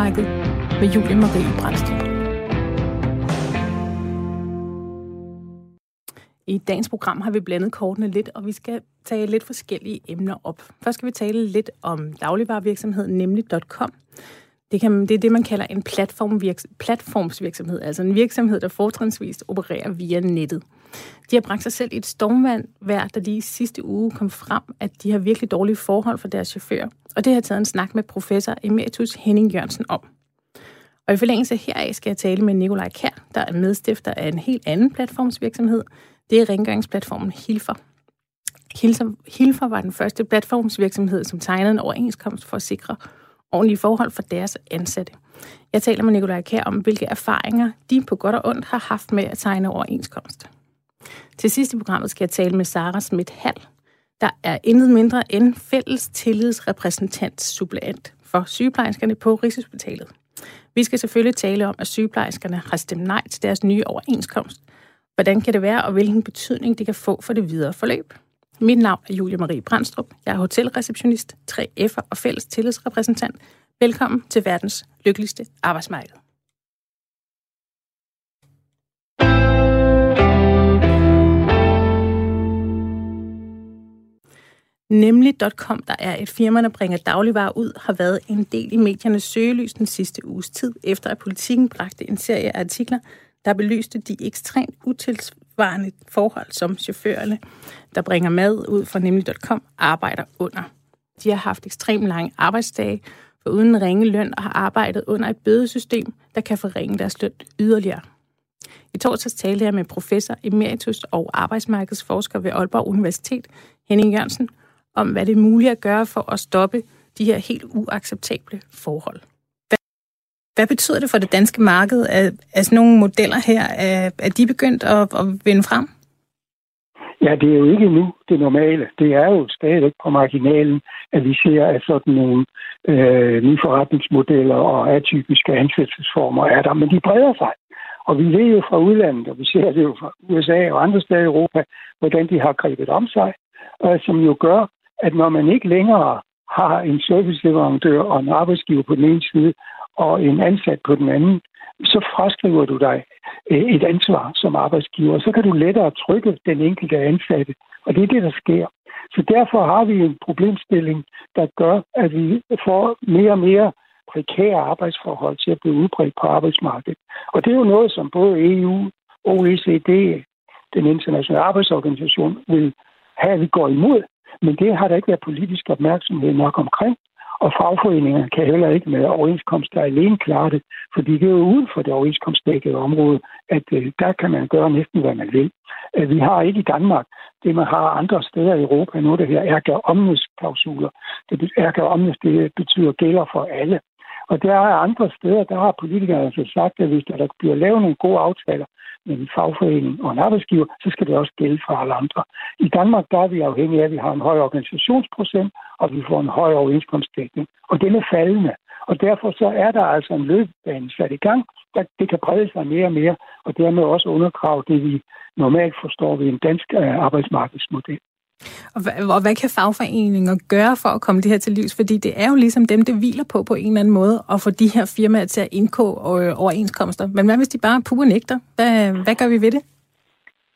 Marked med Julie Marie Brandstrup. I dagens program har vi blandet kortene lidt, og vi skal tage lidt forskellige emner op. Først skal vi tale lidt om dagligvarervirksomheden, nemlig .com. Det, kan, det er det, man kalder en platformvirks, platformsvirksomhed, altså en virksomhed, der fortrinsvist opererer via nettet. De har bragt sig selv i et stormvand hver, der lige sidste uge kom frem, at de har virkelig dårlige forhold for deres chauffører. Og det har jeg taget en snak med professor Emeritus Henning Jørgensen om. Og i forlængelse heraf skal jeg tale med Nikolaj Kær, der er medstifter af en helt anden platformsvirksomhed. Det er rengøringsplatformen Hilfer. Hilfer var den første platformsvirksomhed, som tegnede en overenskomst for at sikre ordentlige forhold for deres ansatte. Jeg taler med Nikolaj Kær om, hvilke erfaringer de på godt og ondt har haft med at tegne overenskomst. Til sidst i programmet skal jeg tale med Sara Schmidt Hall, der er intet mindre end fælles tillidsrepræsentant suppleant for sygeplejerskerne på Rigshospitalet. Vi skal selvfølgelig tale om, at sygeplejerskerne har stemt nej til deres nye overenskomst. Hvordan kan det være, og hvilken betydning det kan få for det videre forløb? Mit navn er Julie Marie Brandstrup. Jeg er hotelreceptionist, 3F'er og fælles tillidsrepræsentant. Velkommen til verdens lykkeligste arbejdsmarked. Nemlig.com, der er et firma, der bringer dagligvarer ud, har været en del i mediernes søgelys den sidste uges tid, efter at politikken bragte en serie artikler, der belyste de ekstremt utilsvarende forhold, som chaufførerne, der bringer mad ud fra nemlig.com, arbejder under. De har haft ekstremt lange arbejdsdage, for uden ringe løn og har arbejdet under et bødesystem, der kan forringe deres løn yderligere. I torsdags talte jeg med professor emeritus og arbejdsmarkedsforsker ved Aalborg Universitet, Henning Jørgensen, om hvad det er muligt at gøre for at stoppe de her helt uacceptable forhold. Hvad betyder det for det danske marked, at, at sådan nogle modeller her, er, de begyndt at, at vinde frem? Ja, det er jo ikke nu det normale. Det er jo stadig på marginalen, at vi ser, at sådan nogle øh, nye forretningsmodeller og atypiske ansættelsesformer er der, men de breder sig. Og vi ved jo fra udlandet, og vi ser det jo fra USA og andre steder i Europa, hvordan de har grebet om sig, og som jo gør, at når man ikke længere har en serviceleverandør og en arbejdsgiver på den ene side, og en ansat på den anden, så fraskriver du dig øh, et ansvar som arbejdsgiver. Så kan du lettere trykke den enkelte ansatte, og det er det, der sker. Så derfor har vi en problemstilling, der gør, at vi får mere og mere prekære arbejdsforhold til at blive udbredt på arbejdsmarkedet. Og det er jo noget, som både EU, OECD, den internationale arbejdsorganisation, vil have, at vi går imod. Men det har der ikke været politisk opmærksomhed nok omkring. Og fagforeningerne kan heller ikke med overenskomster alene klare det, fordi det er jo uden for det overenskomstdækkede område, at øh, der kan man gøre næsten, hvad man vil. Øh, vi har ikke i Danmark det, man har andre steder i Europa, noget der her erga omnes klausuler. Det erga omnes, det betyder gælder for alle. Og der er andre steder, der har politikere altså sagt, at hvis der bliver lavet nogle gode aftaler en fagforening og en arbejdsgiver, så skal det også gælde for alle andre. I Danmark der er vi afhængige af, at vi har en høj organisationsprocent, og vi får en høj overenskomstdækning. Og den er faldende. Og derfor så er der altså en løbebane sat i gang, der det kan brede sig mere og mere, og dermed også undergrave det, vi normalt forstår ved en dansk øh, arbejdsmarkedsmodel. Og hvad, og hvad kan fagforeninger gøre for at komme det her til livs? Fordi det er jo ligesom dem, det hviler på på en eller anden måde, at få de her firmaer til at indgå øh, overenskomster. Men hvad hvis de bare pure nægter? Hvad, hvad gør vi ved det?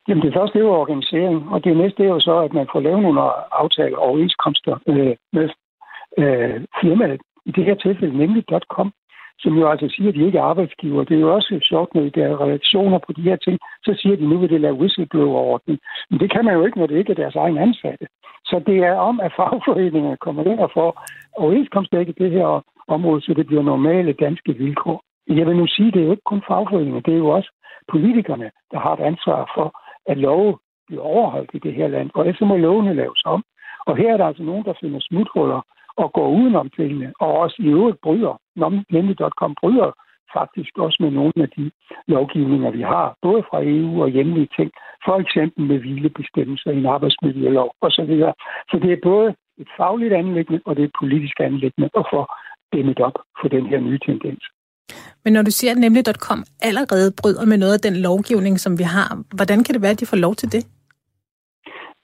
Jamen det første det er jo organisering, og det næste er jo så, at man får lavet nogle aftaler og overenskomster øh, med øh, firmaet. I det her tilfælde nemlig .com, som jo altså siger, at de ikke er arbejdsgiver. Det er jo også sjovt, når der er reaktioner på de her ting, så siger de, at nu vil det lave whistleblower-ordning. Men det kan man jo ikke, når det ikke er deres egen ansatte. Så det er om, at fagforeningerne kommer ind og får overenskomstdækket det her område, så det bliver normale danske vilkår. Jeg vil nu sige, at det er jo ikke kun fagforeninger, det er jo også politikerne, der har et ansvar for, at love bliver overholdt i det her land, og ellers må lovene laves om. Og her er der altså nogen, der finder smuthuller og går udenom tingene, og også i øvrigt bryder. Nemlig.com bryder faktisk også med nogle af de lovgivninger, vi har, både fra EU og hjemlige ting, for eksempel med hvilebestemmelser i en arbejdsmiljølov osv. Så det er både et fagligt anlæggende, og det er et politisk anlæggende at få dæmmet op for den her nye tendens. Men når du siger, at nemlig.com allerede bryder med noget af den lovgivning, som vi har, hvordan kan det være, at de får lov til det?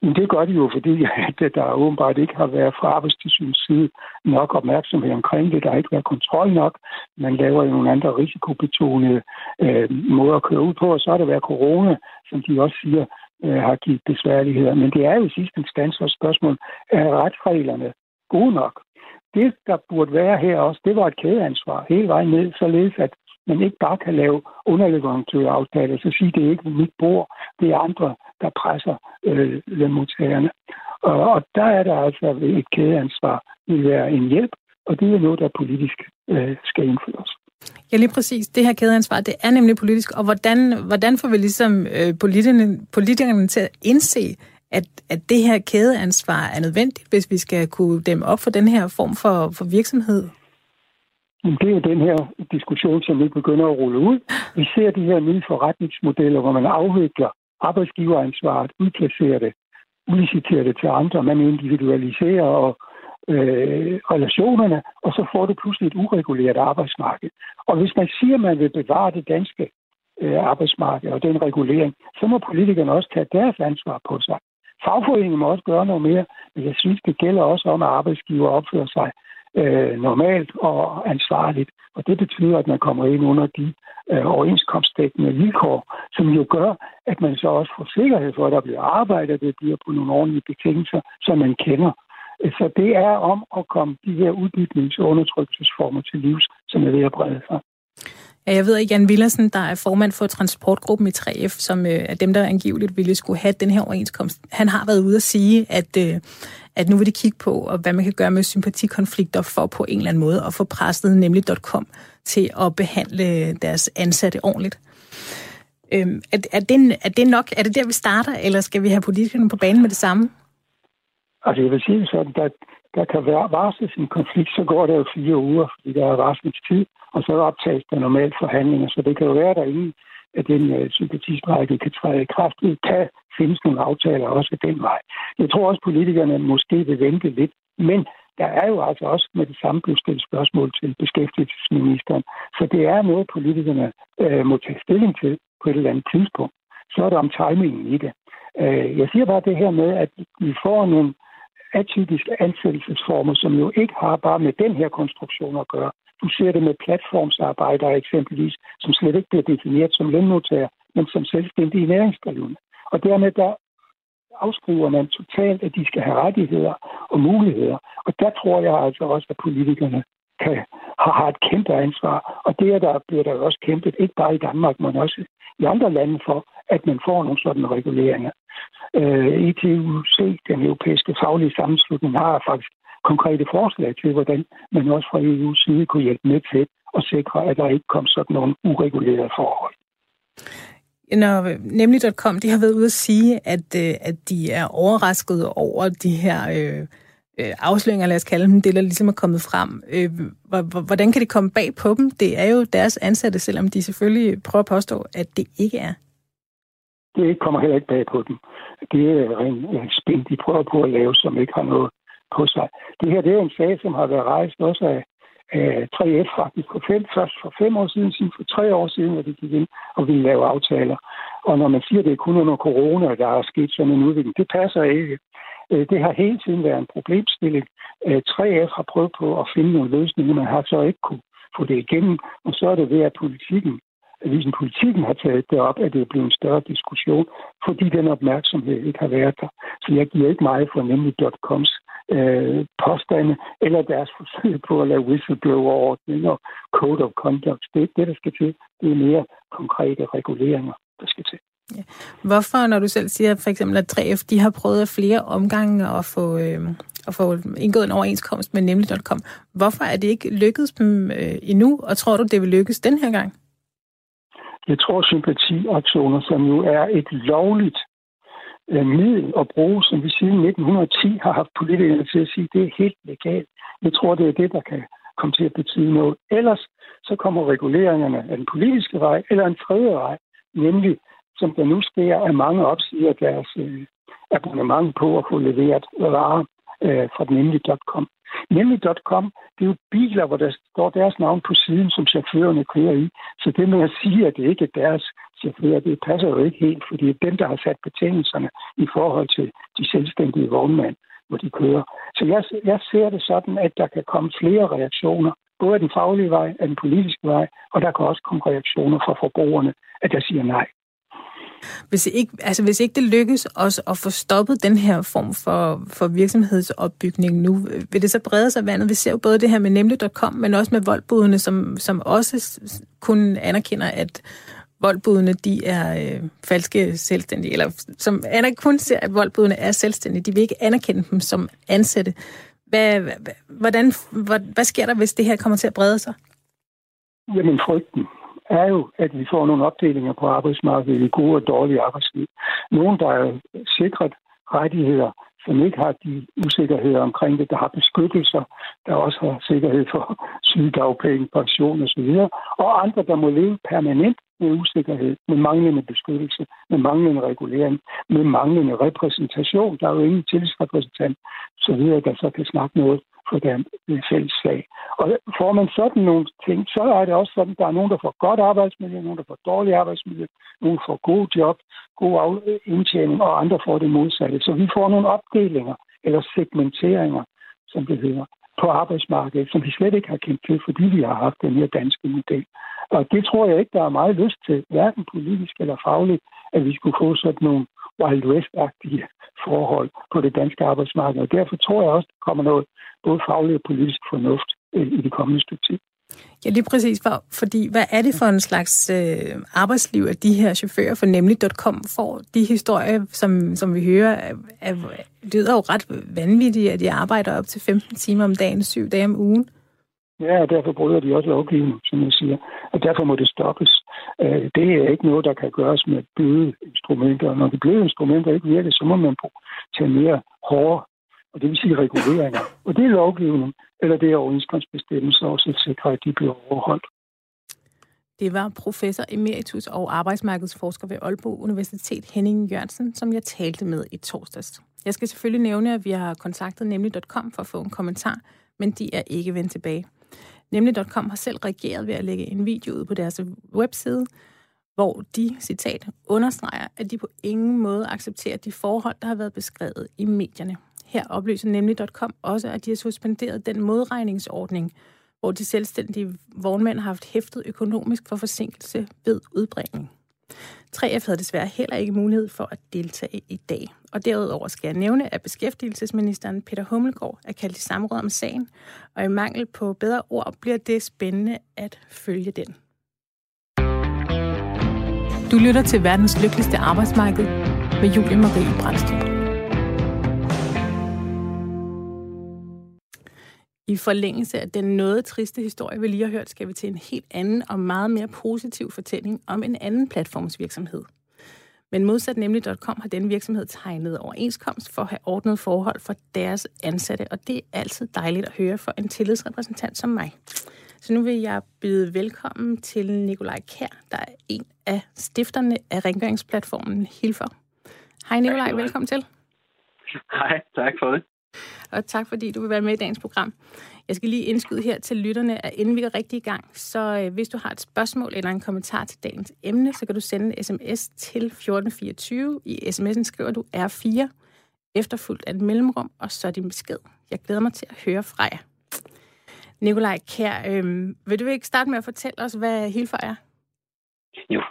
Men det gør de jo, fordi at der åbenbart ikke har været fra arbejdstilsynets side nok opmærksomhed omkring det. Der har ikke været kontrol nok. Man laver jo nogle andre risikobetonede øh, måder at køre ud på, og så har der været corona, som de også siger, øh, har givet besværligheder. Men det er jo i sidste instans også spørgsmål, er retsreglerne gode nok? Det, der burde være her også, det var et kædeansvar hele vejen ned, således at man ikke bare kan lave underleverandøraftaler, så sige, det er ikke mit bord, det er andre, der presser øh, lønmodtagerne. Og, og der er der altså et kædeansvar, vil være en hjælp, og det er noget, der politisk øh, skal indføres. Ja, lige præcis. Det her kædeansvar, det er nemlig politisk. Og hvordan, hvordan får vi ligesom øh, politikerne, politikerne til at indse, at, at det her kædeansvar er nødvendigt, hvis vi skal kunne dæmme op for den her form for, for virksomhed? Det er jo den her diskussion, som nu begynder at rulle ud. Vi ser de her nye forretningsmodeller, hvor man afvikler arbejdsgiveransvaret, udplacerer det, udliciterer det til andre, man individualiserer og øh, relationerne, og så får du pludselig et ureguleret arbejdsmarked. Og hvis man siger, at man vil bevare det danske øh, arbejdsmarked og den regulering, så må politikerne også tage deres ansvar på sig. Fagforeningen må også gøre noget mere, men jeg synes, det gælder også om, at arbejdsgiver opfører sig øh, normalt og ansvarligt. Og det betyder, at man kommer ind under de øh, overenskomstdækkende vilkår, som jo gør, at man så også får sikkerhed for, at der bliver arbejdet, det bliver på nogle ordentlige betingelser, som man kender. Så det er om at komme de her udbytnings- og undertrykkelsesformer til livs, som er ved at brede sig. Jeg ved, at Jan Villersen, der er formand for transportgruppen i 3F, som øh, er dem, der angiveligt ville skulle have den her overenskomst, han har været ude at sige, at, øh, at nu vil de kigge på, og hvad man kan gøre med sympatikonflikter for på en eller anden måde at få presset nemlig .com til at behandle deres ansatte ordentligt. Øhm, er, er, det, er det nok? Er det der, vi starter, eller skal vi have politikerne på banen med det samme? Altså jeg vil sige sådan, at der kan være varsles en konflikt, så går der jo fire uger, fordi der er varslingstid, og så optages der normalt forhandlinger. Så det kan jo være, at der ingen at den uh, sympatistrække kan træde i kraft. Det kan findes nogle aftaler også den vej. Jeg tror også, at politikerne måske vil vente lidt, men der er jo altså også med det samme blevet stillet spørgsmål til beskæftigelsesministeren. Så det er noget, politikerne uh, må tage stilling til på et eller andet tidspunkt. Så er det om timingen i det. Uh, jeg siger bare det her med, at vi får nogle atypiske ansættelsesformer, som jo ikke har bare med den her konstruktion at gøre. Du ser det med platformsarbejdere eksempelvis, som slet ikke bliver defineret som lønmodtagere, men som selvstændige næringsdrivende. Og dermed der afskriver man totalt, at de skal have rettigheder og muligheder. Og der tror jeg altså også, at politikerne kan, har, har et kæmpe ansvar. Og det er der bliver der også kæmpet, ikke bare i Danmark, men også i andre lande for, at man får nogle sådan reguleringer. Øh, ETUC, den europæiske faglige sammenslutning, har faktisk konkrete forslag til, hvordan man også fra EU's side kunne hjælpe med til at sikre, at der ikke kom sådan nogle uregulerede forhold. Når nemlig.com de har været ude at sige, at, øh, at de er overrasket over de her øh, øh, afsløringer, lad os kalde dem, det der ligesom er kommet frem. Øh, hvordan kan det komme bag på dem? Det er jo deres ansatte, selvom de selvfølgelig prøver at påstå, at det ikke er det kommer heller ikke bag på dem. Det er en, en spin, de prøver på at lave, som ikke har noget på sig. Det her det er en sag, som har været rejst også af, af 3F faktisk for fem, først for fem år siden, siden for tre år siden, hvor de gik ind og ville lave aftaler. Og når man siger, at det er kun under corona, der er sket sådan en udvikling, det passer ikke. Øh, det har hele tiden været en problemstilling. Øh, 3F har prøvet på at finde nogle løsninger, man har så ikke kunne få det igennem, og så er det ved, at politikken ligesom Politikken har taget det op, at det er blevet en større diskussion, fordi den opmærksomhed ikke har været der. Så jeg giver ikke meget for nemlig .coms øh, påstande, eller deres forsøg på at lave whistleblower-ordning og code of conduct. Det, det, der skal til, det er mere konkrete reguleringer, der skal til. Ja. Hvorfor, når du selv siger for eksempel, at 3F de har prøvet af flere omgange at få, øh, at få indgået en overenskomst med nemlig.com, hvorfor er det ikke lykkedes dem øh, endnu, og tror du, det vil lykkes den her gang? Jeg tror, sympatiaktioner, som jo er et lovligt øh, middel at bruge, som vi siden 1910 har haft politikerne til at sige, det er helt legalt. Jeg tror, det er det, der kan komme til at betyde noget. Ellers så kommer reguleringerne af den politiske vej, eller en tredje vej, nemlig som der nu sker, at mange opsiger deres øh, abonnement på at få leveret varer øh, fra nemlig.com. Nemlig.com, det er jo biler, hvor der står deres navn på siden, som chaufførerne kører i. Så det med at sige, at det ikke er deres chauffører, det passer jo ikke helt, fordi dem, der har sat betingelserne i forhold til de selvstændige vognmænd, hvor de kører. Så jeg, jeg ser det sådan, at der kan komme flere reaktioner, både af den faglige vej, af den politiske vej, og der kan også komme reaktioner fra forbrugerne, at jeg siger nej. Hvis ikke, altså hvis ikke det lykkes os at få stoppet den her form for, for virksomhedsopbygning nu, vil det så brede sig vandet? Vi ser jo både det her med nemlig.com, men også med voldbudene, som, som også kun anerkender, at voldbudene de er øh, falske selvstændige, eller som Anna kun ser, at voldbudene er selvstændige. De vil ikke anerkende dem som ansatte. Hvad, hvordan, hvad, hvad sker der, hvis det her kommer til at brede sig? Jamen frygten er jo, at vi får nogle opdelinger på arbejdsmarkedet i gode og dårlige arbejdsliv. Nogle, der er sikret rettigheder, som ikke har de usikkerheder omkring det, der har beskyttelser, der også har sikkerhed for sygedagpenge, pension osv., og andre, der må leve permanent med usikkerhed, med manglende beskyttelse, med manglende regulering, med manglende repræsentation. Der er jo ingen tillidsrepræsentant, så videre, der så kan snakke noget for den øh, fælles sag. Og får man sådan nogle ting, så er det også sådan, at der er nogen, der får godt arbejdsmiljø, nogen, der får dårlig arbejdsmiljø, nogen får god job, god indtjening, og andre får det modsatte. Så vi får nogle opdelinger eller segmenteringer, som det hedder, på arbejdsmarkedet, som vi slet ikke har kendt til, fordi vi har haft den her danske model. Og det tror jeg ikke, der er meget lyst til, hverken politisk eller fagligt, at vi skulle få sådan nogle Wild West-agtige forhold på det danske arbejdsmarked. Og derfor tror jeg også, der kommer noget både faglig og politisk fornuft øh, i det kommende stykke tid. Ja, lige præcis. For, fordi hvad er det for en slags øh, arbejdsliv, at de her chauffører for nemlig.com får de historier, som, som vi hører, er, lyder er jo ret vanvittigt, at de arbejder op til 15 timer om dagen, syv dage om ugen. Ja, og derfor bryder de også lovgivning, som jeg siger. Og derfor må det stoppes. Øh, det er ikke noget, der kan gøres med bløde instrumenter. Og når de bløde instrumenter ikke virker, så må man tage til mere hårde og det vil sige reguleringer. Og det er lovgivning, eller det er overenskomstbestemmelser, også at sikre, at de bliver overholdt. Det var professor emeritus og arbejdsmarkedsforsker ved Aalborg Universitet Henning Jørgensen, som jeg talte med i torsdags. Jeg skal selvfølgelig nævne, at vi har kontaktet nemlig.com for at få en kommentar, men de er ikke vendt tilbage. Nemlig.com har selv reageret ved at lægge en video ud på deres webside, hvor de, citat, understreger, at de på ingen måde accepterer de forhold, der har været beskrevet i medierne. Her oplyser nemlig.com også, at de har suspenderet den modregningsordning, hvor de selvstændige vognmænd har haft hæftet økonomisk for forsinkelse ved udbringning. 3F havde desværre heller ikke mulighed for at deltage i dag. Og derudover skal jeg nævne, at beskæftigelsesministeren Peter Hummelgaard er kaldt i samråd om sagen, og i mangel på bedre ord bliver det spændende at følge den. Du lytter til verdens lykkeligste arbejdsmarked med Julie Marie Brandstrup. I forlængelse af den noget triste historie, vi lige har hørt, skal vi til en helt anden og meget mere positiv fortælling om en anden platformsvirksomhed. Men modsat nemlig.com har denne virksomhed tegnet overenskomst for at have ordnet forhold for deres ansatte, og det er altid dejligt at høre for en tillidsrepræsentant som mig. Så nu vil jeg byde velkommen til Nikolaj Kær, der er en af stifterne af rengøringsplatformen Hilfer. Hej Nikolaj, velkommen til. Hej, tak for det og tak fordi du vil være med i dagens program. Jeg skal lige indskyde her til lytterne, at inden vi går rigtig i gang, så øh, hvis du har et spørgsmål eller en kommentar til dagens emne, så kan du sende en sms til 1424. I sms'en skriver du R4, efterfulgt af et mellemrum, og så din besked. Jeg glæder mig til at høre fra jer. Nikolaj Kær, øh, vil du ikke starte med at fortælle os, hvad Hilfer er? Jo,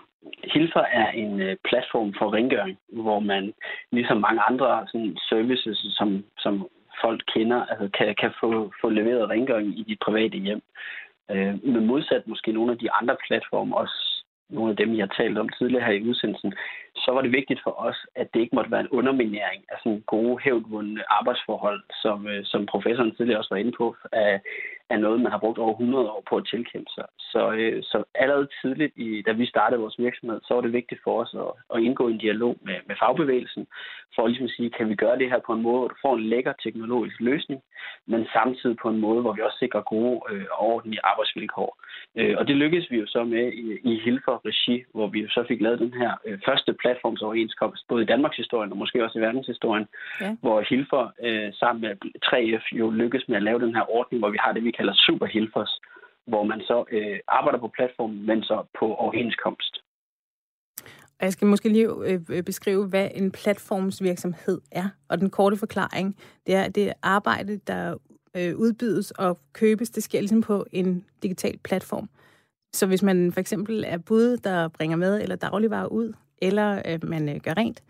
Hilfer er en øh, platform for rengøring, hvor man ligesom mange andre sådan, services, som, som folk kender, altså kan, kan få, få leveret rengøring i de private hjem. Øh, men modsat måske nogle af de andre platforme, også nogle af dem, jeg har talt om tidligere her i udsendelsen, så var det vigtigt for os, at det ikke måtte være en underminering af sådan gode, hævdvundne arbejdsforhold, som, øh, som professoren tidligere også var inde på, af, af noget, man har brugt over 100 år på at tilkæmpe sig. Så, øh, så allerede tidligt, i, da vi startede vores virksomhed, så var det vigtigt for os at, at indgå i en dialog med, med fagbevægelsen, for at ligesom sige, kan vi gøre det her på en måde, hvor du får en lækker teknologisk løsning, men samtidig på en måde, hvor vi også sikrer gode øh, og ordentlige arbejdsvilkår. Øh, og det lykkedes vi jo så med i, i Hilfer Regi, hvor vi jo så fik lavet den her øh, første platformsoverenskomst, både i Danmarks historie og måske også i verdenshistorien, ja. hvor Hilfer øh, sammen med 3F jo lykkedes med at lave den her ordning, hvor vi har det, vi kalder Super Hilfers, hvor man så øh, arbejder på platformen, men så på overenskomst. Og jeg skal måske lige øh, beskrive, hvad en platformsvirksomhed er. Og den korte forklaring, det er, det arbejde, der øh, udbydes og købes, det sker ligesom på en digital platform. Så hvis man for eksempel er bud, der bringer med eller dagligvarer ud, eller at man øh, gør rent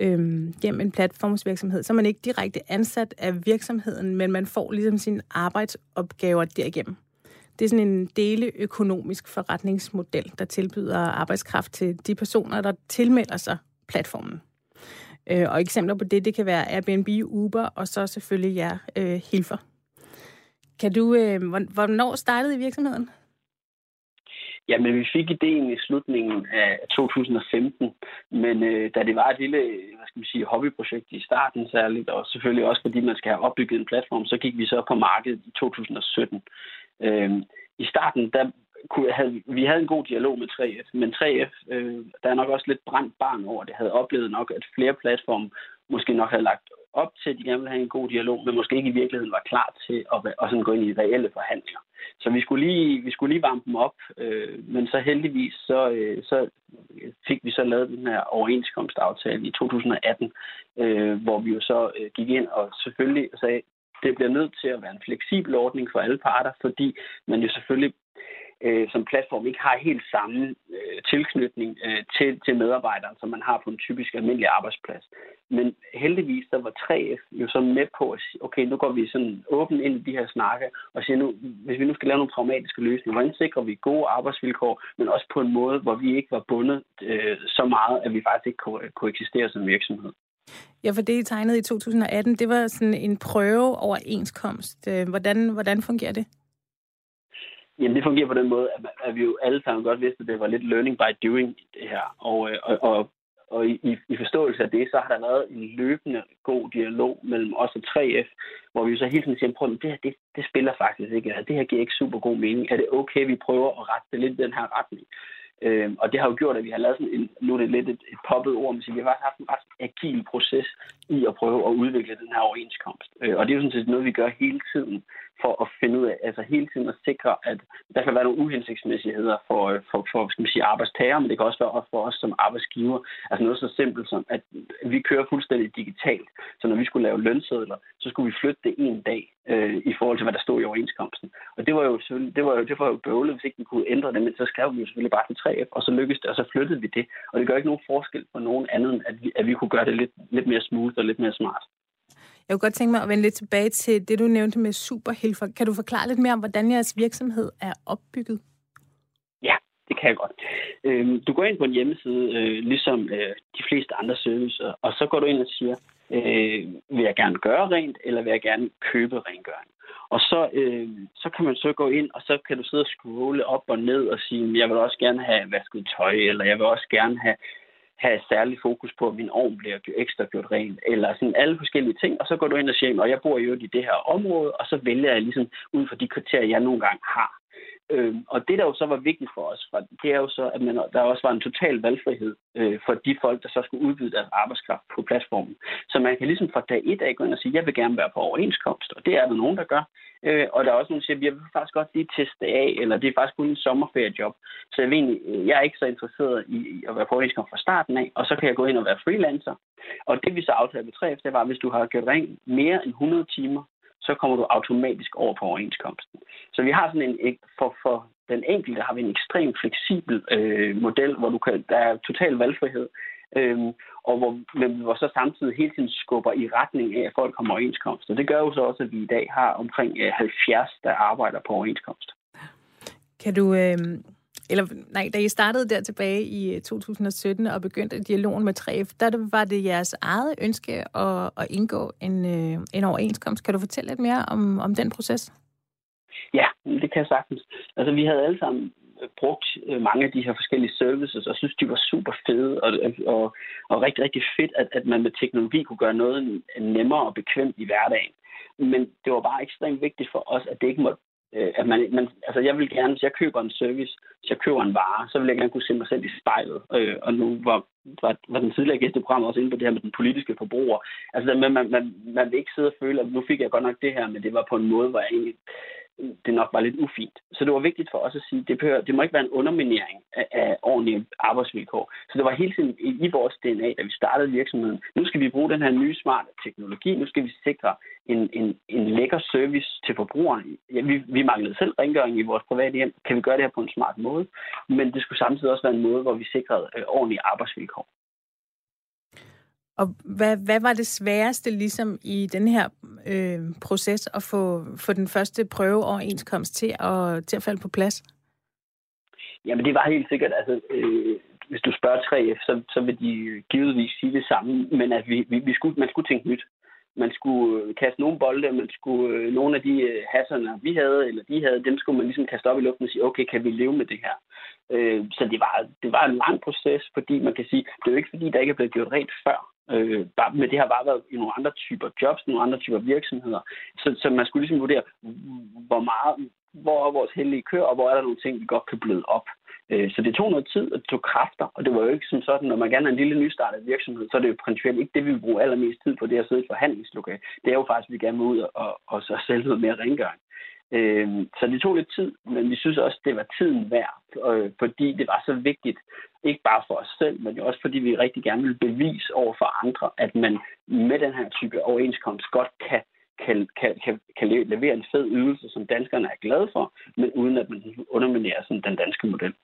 øh, gennem en platformsvirksomhed, så er man ikke direkte ansat af virksomheden, men man får ligesom sine arbejdsopgaver derigennem. Det er sådan en deleøkonomisk forretningsmodel, der tilbyder arbejdskraft til de personer, der tilmelder sig platformen. Øh, og eksempler på det, det kan være Airbnb, Uber og så selvfølgelig jer, øh, Hilfer. Kan du, øh, hvornår startede I virksomheden? Ja, men vi fik ideen i slutningen af 2015, men øh, da det var et lille hvad skal man sige, hobbyprojekt i starten særligt, og selvfølgelig også fordi man skal have opbygget en platform, så gik vi så på markedet i 2017. Øh, I starten, der kunne, havde, vi havde en god dialog med 3F, men 3F, øh, der er nok også lidt brændt barn over det, havde oplevet nok, at flere platforme måske nok havde lagt op til, at de gerne ville have en god dialog, men måske ikke i virkeligheden var klar til at, at sådan gå ind i reelle forhandlinger. Så vi skulle lige, vi skulle lige varme dem op, øh, men så heldigvis så, øh, så fik vi så lavet den her overenskomstaftale i 2018, øh, hvor vi jo så øh, gik ind og selvfølgelig sagde, det bliver nødt til at være en fleksibel ordning for alle parter, fordi man jo selvfølgelig øh, som platform ikke har helt samme øh, tilknytning øh, til, til medarbejderen, som man har på en typisk almindelig arbejdsplads. Men heldigvis, der var 3F jo så med på at sige, okay, nu går vi sådan åbent ind i de her snakke, og siger nu, hvis vi nu skal lave nogle pragmatiske løsninger, hvordan sikrer vi gode arbejdsvilkår, men også på en måde, hvor vi ikke var bundet øh, så meget, at vi faktisk ikke kunne, kunne eksistere som virksomhed. Ja, for det, I tegnede i 2018, det var sådan en prøve overenskomst. Øh, hvordan, hvordan fungerer det? Jamen, det fungerer på den måde, at, at vi jo alle sammen godt vidste, at det var lidt learning by doing, det her. Og, øh, og, og, og i, i forståelse af det, så har der været en løbende god dialog mellem os og 3F, hvor vi jo så hele tiden siger, prøv, det her, det, det spiller faktisk ikke. Det her giver ikke super god mening. Er det okay, vi prøver at rette det lidt i den her retning? Øh, og det har jo gjort, at vi har lavet sådan en, nu er det lidt et, et poppet ord, men vi har faktisk haft en ret agil proces i at prøve at udvikle den her overenskomst. Øh, og det er jo sådan set noget, vi gør hele tiden for at finde ud af, altså hele tiden at sikre, at der kan være nogle uhensigtsmæssigheder for, øh, for, for skal man sige, arbejdstager, men det kan også være for os som arbejdsgiver. Altså noget så simpelt som, at vi kører fuldstændig digitalt. Så når vi skulle lave lønsedler, så skulle vi flytte det en dag øh, i forhold til, hvad der stod i overenskomsten. Og det var jo det var jo, det var jo bøvlet, hvis ikke vi kunne ændre det, men så skrev vi jo selvfølgelig bare til 3F, og så lykkedes det, og så flyttede vi det. Og det gør ikke nogen forskel for nogen andet, end at vi, at vi kunne gøre det lidt, lidt mere smooth og lidt mere smart. Jeg kunne godt tænke mig at vende lidt tilbage til det, du nævnte med superhelfer. Kan du forklare lidt mere om, hvordan jeres virksomhed er opbygget? Ja, det kan jeg godt. Øhm, du går ind på en hjemmeside, øh, ligesom øh, de fleste andre servicer, og så går du ind og siger, øh, vil jeg gerne gøre rent, eller vil jeg gerne købe rengøring? Og så, øh, så kan man så gå ind, og så kan du sidde og scrolle op og ned og sige, jeg vil også gerne have vasket tøj, eller jeg vil også gerne have have særlig fokus på, at min ovn bliver ekstra gjort ren, eller sådan alle forskellige ting, og så går du ind og siger, og jeg bor jo i det her område, og så vælger jeg ligesom ud fra de kriterier, jeg nogle gange har. Øh, og det, der jo så var vigtigt for os, det er jo så, at man, der også var en total valgfrihed øh, for de folk, der så skulle udbyde deres arbejdskraft på platformen. Så man kan ligesom fra dag et af gå ind og sige, jeg vil gerne være på overenskomst, og det er der nogen, der gør. Øh, og der er også nogen, der siger, jeg vil faktisk godt lige teste af, eller det er faktisk kun en sommerferiejob. Så jeg, egentlig, øh, jeg er ikke så interesseret i at være på overenskomst fra starten af, og så kan jeg gå ind og være freelancer. Og det vi så aftalte med 3F, det var, at hvis du har gjort rent mere end 100 timer så kommer du automatisk over på overenskomsten. Så vi har sådan en, for, for den enkelte har vi en ekstremt fleksibel øh, model, hvor du kan, der er total valgfrihed, øh, og hvor, men hvor så samtidig hele tiden skubber i retning af, at folk kommer overenskomst. Og det gør jo så også, at vi i dag har omkring øh, 70, der arbejder på overenskomst. Kan du, øh, eller nej, da I startede der tilbage i øh, 2017 og begyndte dialogen med 3F, der var det jeres eget ønske at, at indgå en, øh, en overenskomst. Kan du fortælle lidt mere om, om den proces? Ja, det kan jeg sagtens. Altså, vi havde alle sammen brugt øh, mange af de her forskellige services, og synes, de var super fede, og, og, og rigtig, rigtig fedt, at, at man med teknologi kunne gøre noget nemmere og bekvemt i hverdagen. Men det var bare ekstremt vigtigt for os, at det ikke måtte øh, at man, man, altså jeg vil gerne, hvis jeg køber en service, hvis jeg køber en vare, så vil jeg gerne kunne se mig selv i spejlet. Øh, og nu var, var, var den tidligere gæsteprogram også inde på det her med den politiske forbruger. Altså man, man, man, man vil ikke sidde og føle, at nu fik jeg godt nok det her, men det var på en måde, hvor jeg egentlig det nok var lidt ufint. Så det var vigtigt for os at sige, det, behøver, det må ikke være en underminering af, af ordentlige arbejdsvilkår. Så det var hele tiden i, vores DNA, da vi startede virksomheden. Nu skal vi bruge den her nye smarte teknologi. Nu skal vi sikre en, en, en lækker service til forbrugerne. Ja, vi, vi manglede selv rengøring i vores private hjem. Kan vi gøre det her på en smart måde? Men det skulle samtidig også være en måde, hvor vi sikrede øh, ordentlige arbejdsvilkår. Og hvad, hvad var det sværeste ligesom i den her øh, proces at få, få den første prøveoverenskomst til at, til at falde på plads? Jamen det var helt sikkert, altså øh, hvis du spørger 3F, så, så vil de givetvis sige det samme, men at vi, vi, vi skulle, man skulle tænke nyt. Man skulle øh, kaste nogle bolde, man skulle øh, nogle af de øh, hasserne, vi havde, eller de havde, dem skulle man ligesom kaste op i luften og sige, okay, kan vi leve med det her? Øh, så det var, det var en lang proces, fordi man kan sige, det er jo ikke fordi, der ikke er blevet gjort rent før. Øh, bare, men det har bare været i nogle andre typer jobs, nogle andre typer virksomheder. Så, så man skulle ligesom vurdere, hvor meget, hvor er vores heldige kør, og hvor er der nogle ting, vi godt kan bløde op. Øh, så det tog noget tid, og det tog kræfter, og det var jo ikke som sådan, når man gerne er en lille nystartet virksomhed, så er det jo principielt ikke det, vi bruger allermest tid på, det at sidde i et forhandlingslokale. Det er jo faktisk, at vi gerne vil ud og, og så sælge noget mere rengøring. Øh, så det tog lidt tid, men vi synes også, det var tiden værd, øh, fordi det var så vigtigt, ikke bare for os selv, men jo også fordi vi rigtig gerne vil bevise over for andre, at man med den her type overenskomst godt kan kan, kan, kan, kan levere en fed ydelse, som danskerne er glade for, men uden at man underminerer sådan den danske model.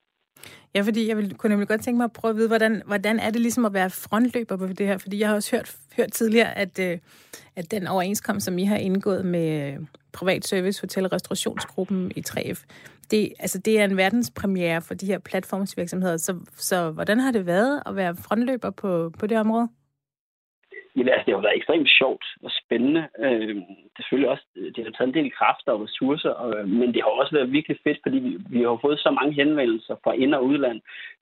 Ja, fordi jeg vil, kunne nemlig godt tænke mig at prøve at vide, hvordan, hvordan er det ligesom at være frontløber på det her? Fordi jeg har også hørt, hørt tidligere, at, øh, at den overenskomst, som I har indgået med øh, Privat Service Hotel- og Restaurationsgruppen i 3F, det, altså det er en verdenspremiere for de her platformsvirksomheder. Så, så hvordan har det været at være frontløber på, på det område? Jamen, altså, det har været ekstremt sjovt og spændende. Øh, det er selvfølgelig også, det har taget en del kræfter og ressourcer, og, men det har også været virkelig fedt, fordi vi, vi har fået så mange henvendelser fra ind- og udland,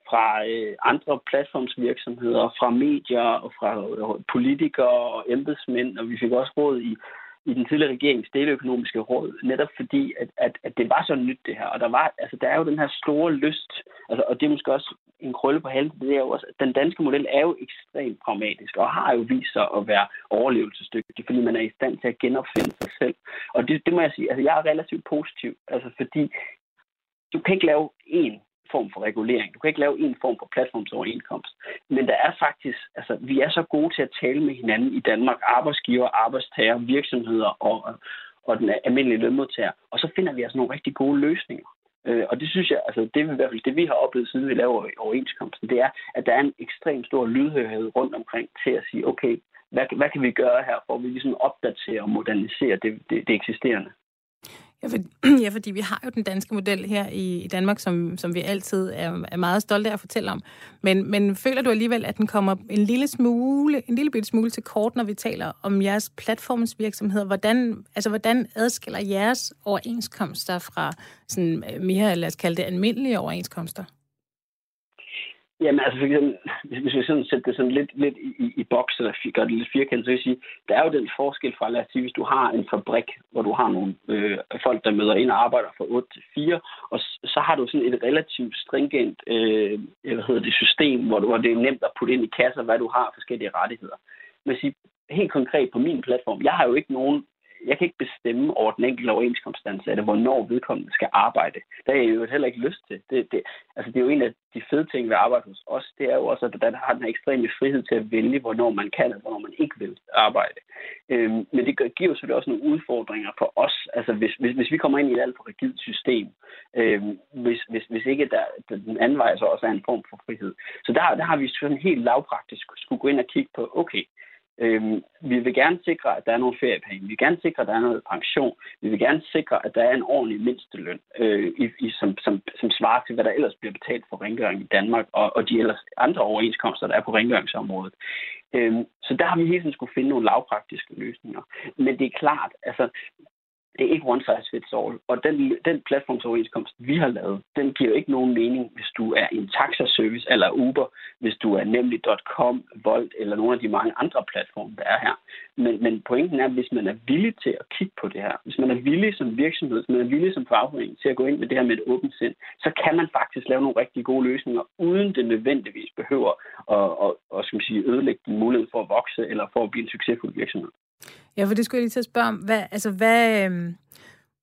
fra øh, andre platformsvirksomheder, fra medier og fra øh, politikere og embedsmænd, og vi fik også råd i i den tidligere regerings deleøkonomiske råd, netop fordi, at, at, at det var så nyt det her. Og der, var, altså, der er jo den her store lyst, altså, og det er måske også en krølle på halen, det er jo også, at den danske model er jo ekstremt pragmatisk, og har jo vist sig at være overlevelsesdygtig, fordi man er i stand til at genopfinde sig selv. Og det, det må jeg sige, altså jeg er relativt positiv, altså fordi du kan ikke lave en form for regulering. Du kan ikke lave en form for platformsoverenskomst. Men der er faktisk, altså, vi er så gode til at tale med hinanden i Danmark, arbejdsgiver, arbejdstager, virksomheder og, og den almindelige lønmodtager. Og så finder vi altså nogle rigtig gode løsninger. Øh, og det synes jeg, altså det er i hvert fald det, vi har oplevet, siden vi laver overenskomsten, det er, at der er en ekstrem stor lydhørighed rundt omkring til at sige, okay, hvad, hvad kan vi gøre her, for at vi ligesom opdaterer og moderniserer det, det, det eksisterende? Ja, for, ja, fordi vi har jo den danske model her i, i Danmark, som, som vi altid er, er meget stolte af at fortælle om. Men, men føler du alligevel, at den kommer en lille smule, en lille bitte smule til kort, når vi taler om jeres platformsvirksomheder? Hvordan, altså, hvordan adskiller jeres overenskomster fra sådan mere, lad os kalde det, almindelige overenskomster? Jamen altså, for eksempel, hvis vi sådan sætter det sådan lidt, lidt i, i boks, eller gør det lidt firkantet, så vil jeg sige, der er jo den forskel fra, lad os sige, hvis du har en fabrik, hvor du har nogle øh, folk, der møder ind og arbejder fra 8 til 4, og så har du sådan et relativt stringent øh, hvad hedder det, system, hvor, du, hvor det er nemt at putte ind i kasser, hvad du har forskellige rettigheder. Men sige, helt konkret på min platform, jeg har jo ikke nogen jeg kan ikke bestemme over den enkelte overenskomstansatte, hvornår vedkommende skal arbejde. Det har jeg jo heller ikke lyst til. Det, det, altså det er jo en af de fede ting ved at arbejde hos os, det er jo også, at der har den her ekstreme frihed til at vælge, hvornår man kan og hvornår man ikke vil arbejde. Øhm, men det giver jo selvfølgelig også nogle udfordringer for os. Altså hvis, hvis, hvis vi kommer ind i et alt for rigidt system, øhm, hvis, hvis, hvis ikke der, den anden vej så også er en form for frihed. Så der, der har vi sådan helt lavpraktisk skulle gå ind og kigge på, okay, Øhm, vi vil gerne sikre, at der er nogle feriepenge. Vi vil gerne sikre, at der er noget pension. Vi vil gerne sikre, at der er en ordentlig mindsteløn, øh, i, i, som, som, som svarer til, hvad der ellers bliver betalt for rengøring i Danmark, og, og de ellers andre overenskomster, der er på rengøringsområdet. Øhm, så der har vi hele tiden skulle finde nogle lavpraktiske løsninger. Men det er klart, altså det er ikke one size fits all. Og den, den platformsoverenskomst, vi har lavet, den giver ikke nogen mening, hvis du er en taxaservice eller Uber, hvis du er nemlig.com, Volt eller nogle af de mange andre platforme, der er her. Men, men pointen er, hvis man er villig til at kigge på det her, hvis man er villig som virksomhed, hvis man er villig som fagforening til at gå ind med det her med et åbent sind, så kan man faktisk lave nogle rigtig gode løsninger, uden det nødvendigvis behøver at, at, at, at, at sige, ødelægge din mulighed for at vokse eller for at blive en succesfuld virksomhed. Ja, for det skulle jeg lige til at spørge om. Hvad, altså, hvad, øhm,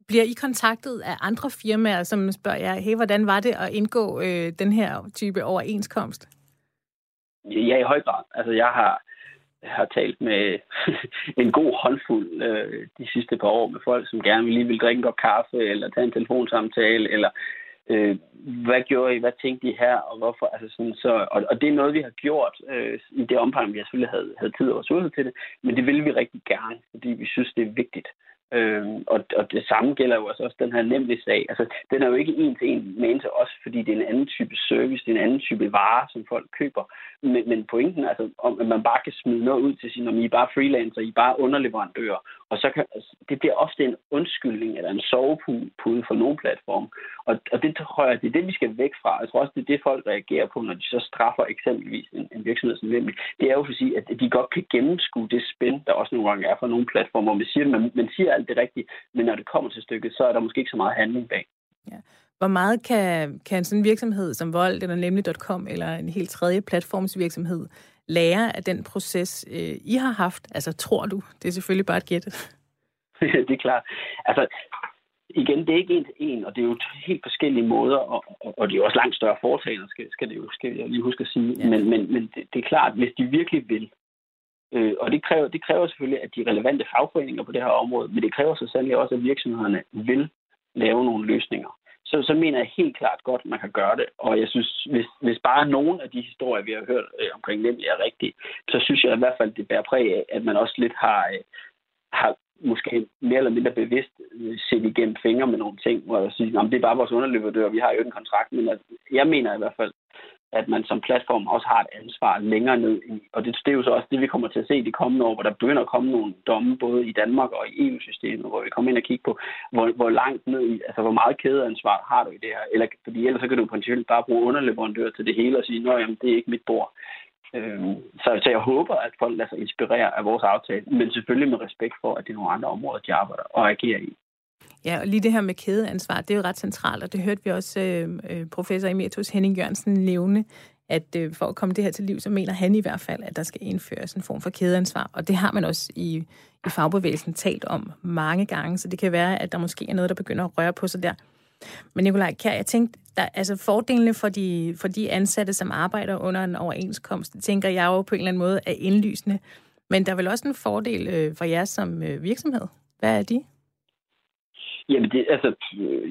Bliver I kontaktet af andre firmaer, som spørger jer, hey, hvordan var det at indgå øh, den her type overenskomst? Ja, i høj grad. Altså, jeg har, har talt med en god håndfuld øh, de sidste par år med folk, som gerne lige vil drikke en kop kaffe, eller tage en telefonsamtale, eller øh, hvad gjorde I, hvad tænkte I her, og hvorfor? Altså sådan, så, og, og det er noget, vi har gjort øh, i det omfang, vi selvfølgelig havde, havde tid og ressourcer til det, men det vil vi rigtig gerne, fordi vi synes, det er vigtigt. Øhm, og, og det samme gælder jo også, også den her nemlig sag. Altså, den er jo ikke en til en med til os, fordi det er en anden type service, det er en anden type vare, som folk køber. Men, men pointen er, altså, om, at man bare kan smide noget ud til sin, om I er bare freelancer, I er bare underleverandører. Og så kan, altså, det bliver ofte en undskyldning eller en sovepude for nogle platform. Og, og det tror jeg, det er det, vi skal væk fra. Jeg tror også, det er det, folk reagerer på, når de så straffer eksempelvis en, en virksomhed som nemlig. Det er jo for at sige, at de godt kan gennemskue det spænd, der også nogle gange er for nogle platformer. Man siger, man, man siger alt det rigtige, men når det kommer til stykket, så er der måske ikke så meget handling bag. Ja. Hvor meget kan, kan sådan en virksomhed som Vold eller nemlig.com eller en helt tredje platformsvirksomhed lære af den proces, øh, I har haft? Altså, tror du? Det er selvfølgelig bare et gæt. det er klart. Altså, igen, det er ikke en til en, og det er jo helt forskellige måder, og, og det er jo også langt større foretagende, skal, skal, det jo, skal jeg lige huske at sige. Ja. Men, men, men det, det er klart, hvis de virkelig vil, øh, og det kræver, det kræver selvfølgelig, at de relevante fagforeninger på det her område, men det kræver så sandelig også, at virksomhederne vil lave nogle løsninger. Så, så mener jeg helt klart godt, at man kan gøre det. Og jeg synes, hvis, hvis bare nogen af de historier, vi har hørt øh, omkring nemlig er rigtige, så synes jeg i hvert fald, det bærer præg af, at man også lidt har, øh, har måske mere eller mindre bevidst øh, set igennem fingre med nogle ting, hvor jeg siger, det er bare vores underleverandør, vi har jo en kontrakt, men at, jeg mener i hvert fald, at man som platform også har et ansvar længere ned i. Og det, det er jo så også det, vi kommer til at se de kommende år, hvor der begynder at komme nogle domme, både i Danmark og i EU-systemet, hvor vi kommer ind og kigge på, hvor, hvor langt ned i, altså hvor meget kædeansvar har du i det her. Eller, fordi ellers så kan du potentielt bare bruge underleverandør til det hele og sige, at det er ikke mit bord. Øhm, så, så jeg håber, at folk lader sig inspirere af vores aftale, men selvfølgelig med respekt for, at det er nogle andre områder, de arbejder og agerer i. Ja, og lige det her med kædeansvar, det er jo ret centralt, og det hørte vi også øh, øh professor Emeritus Henning Jørgensen nævne, at øh, for at komme det her til liv, så mener han i hvert fald, at der skal indføres en form for kædeansvar. Og det har man også i, i fagbevægelsen talt om mange gange, så det kan være, at der måske er noget, der begynder at røre på sig der. Men Nikolaj Kjær, jeg tænkte, der, altså fordelene for de, for de ansatte, som arbejder under en overenskomst, tænker jeg jo på en eller anden måde er indlysende. Men der er vel også en fordel øh, for jer som øh, virksomhed. Hvad er de? Jamen, det, altså,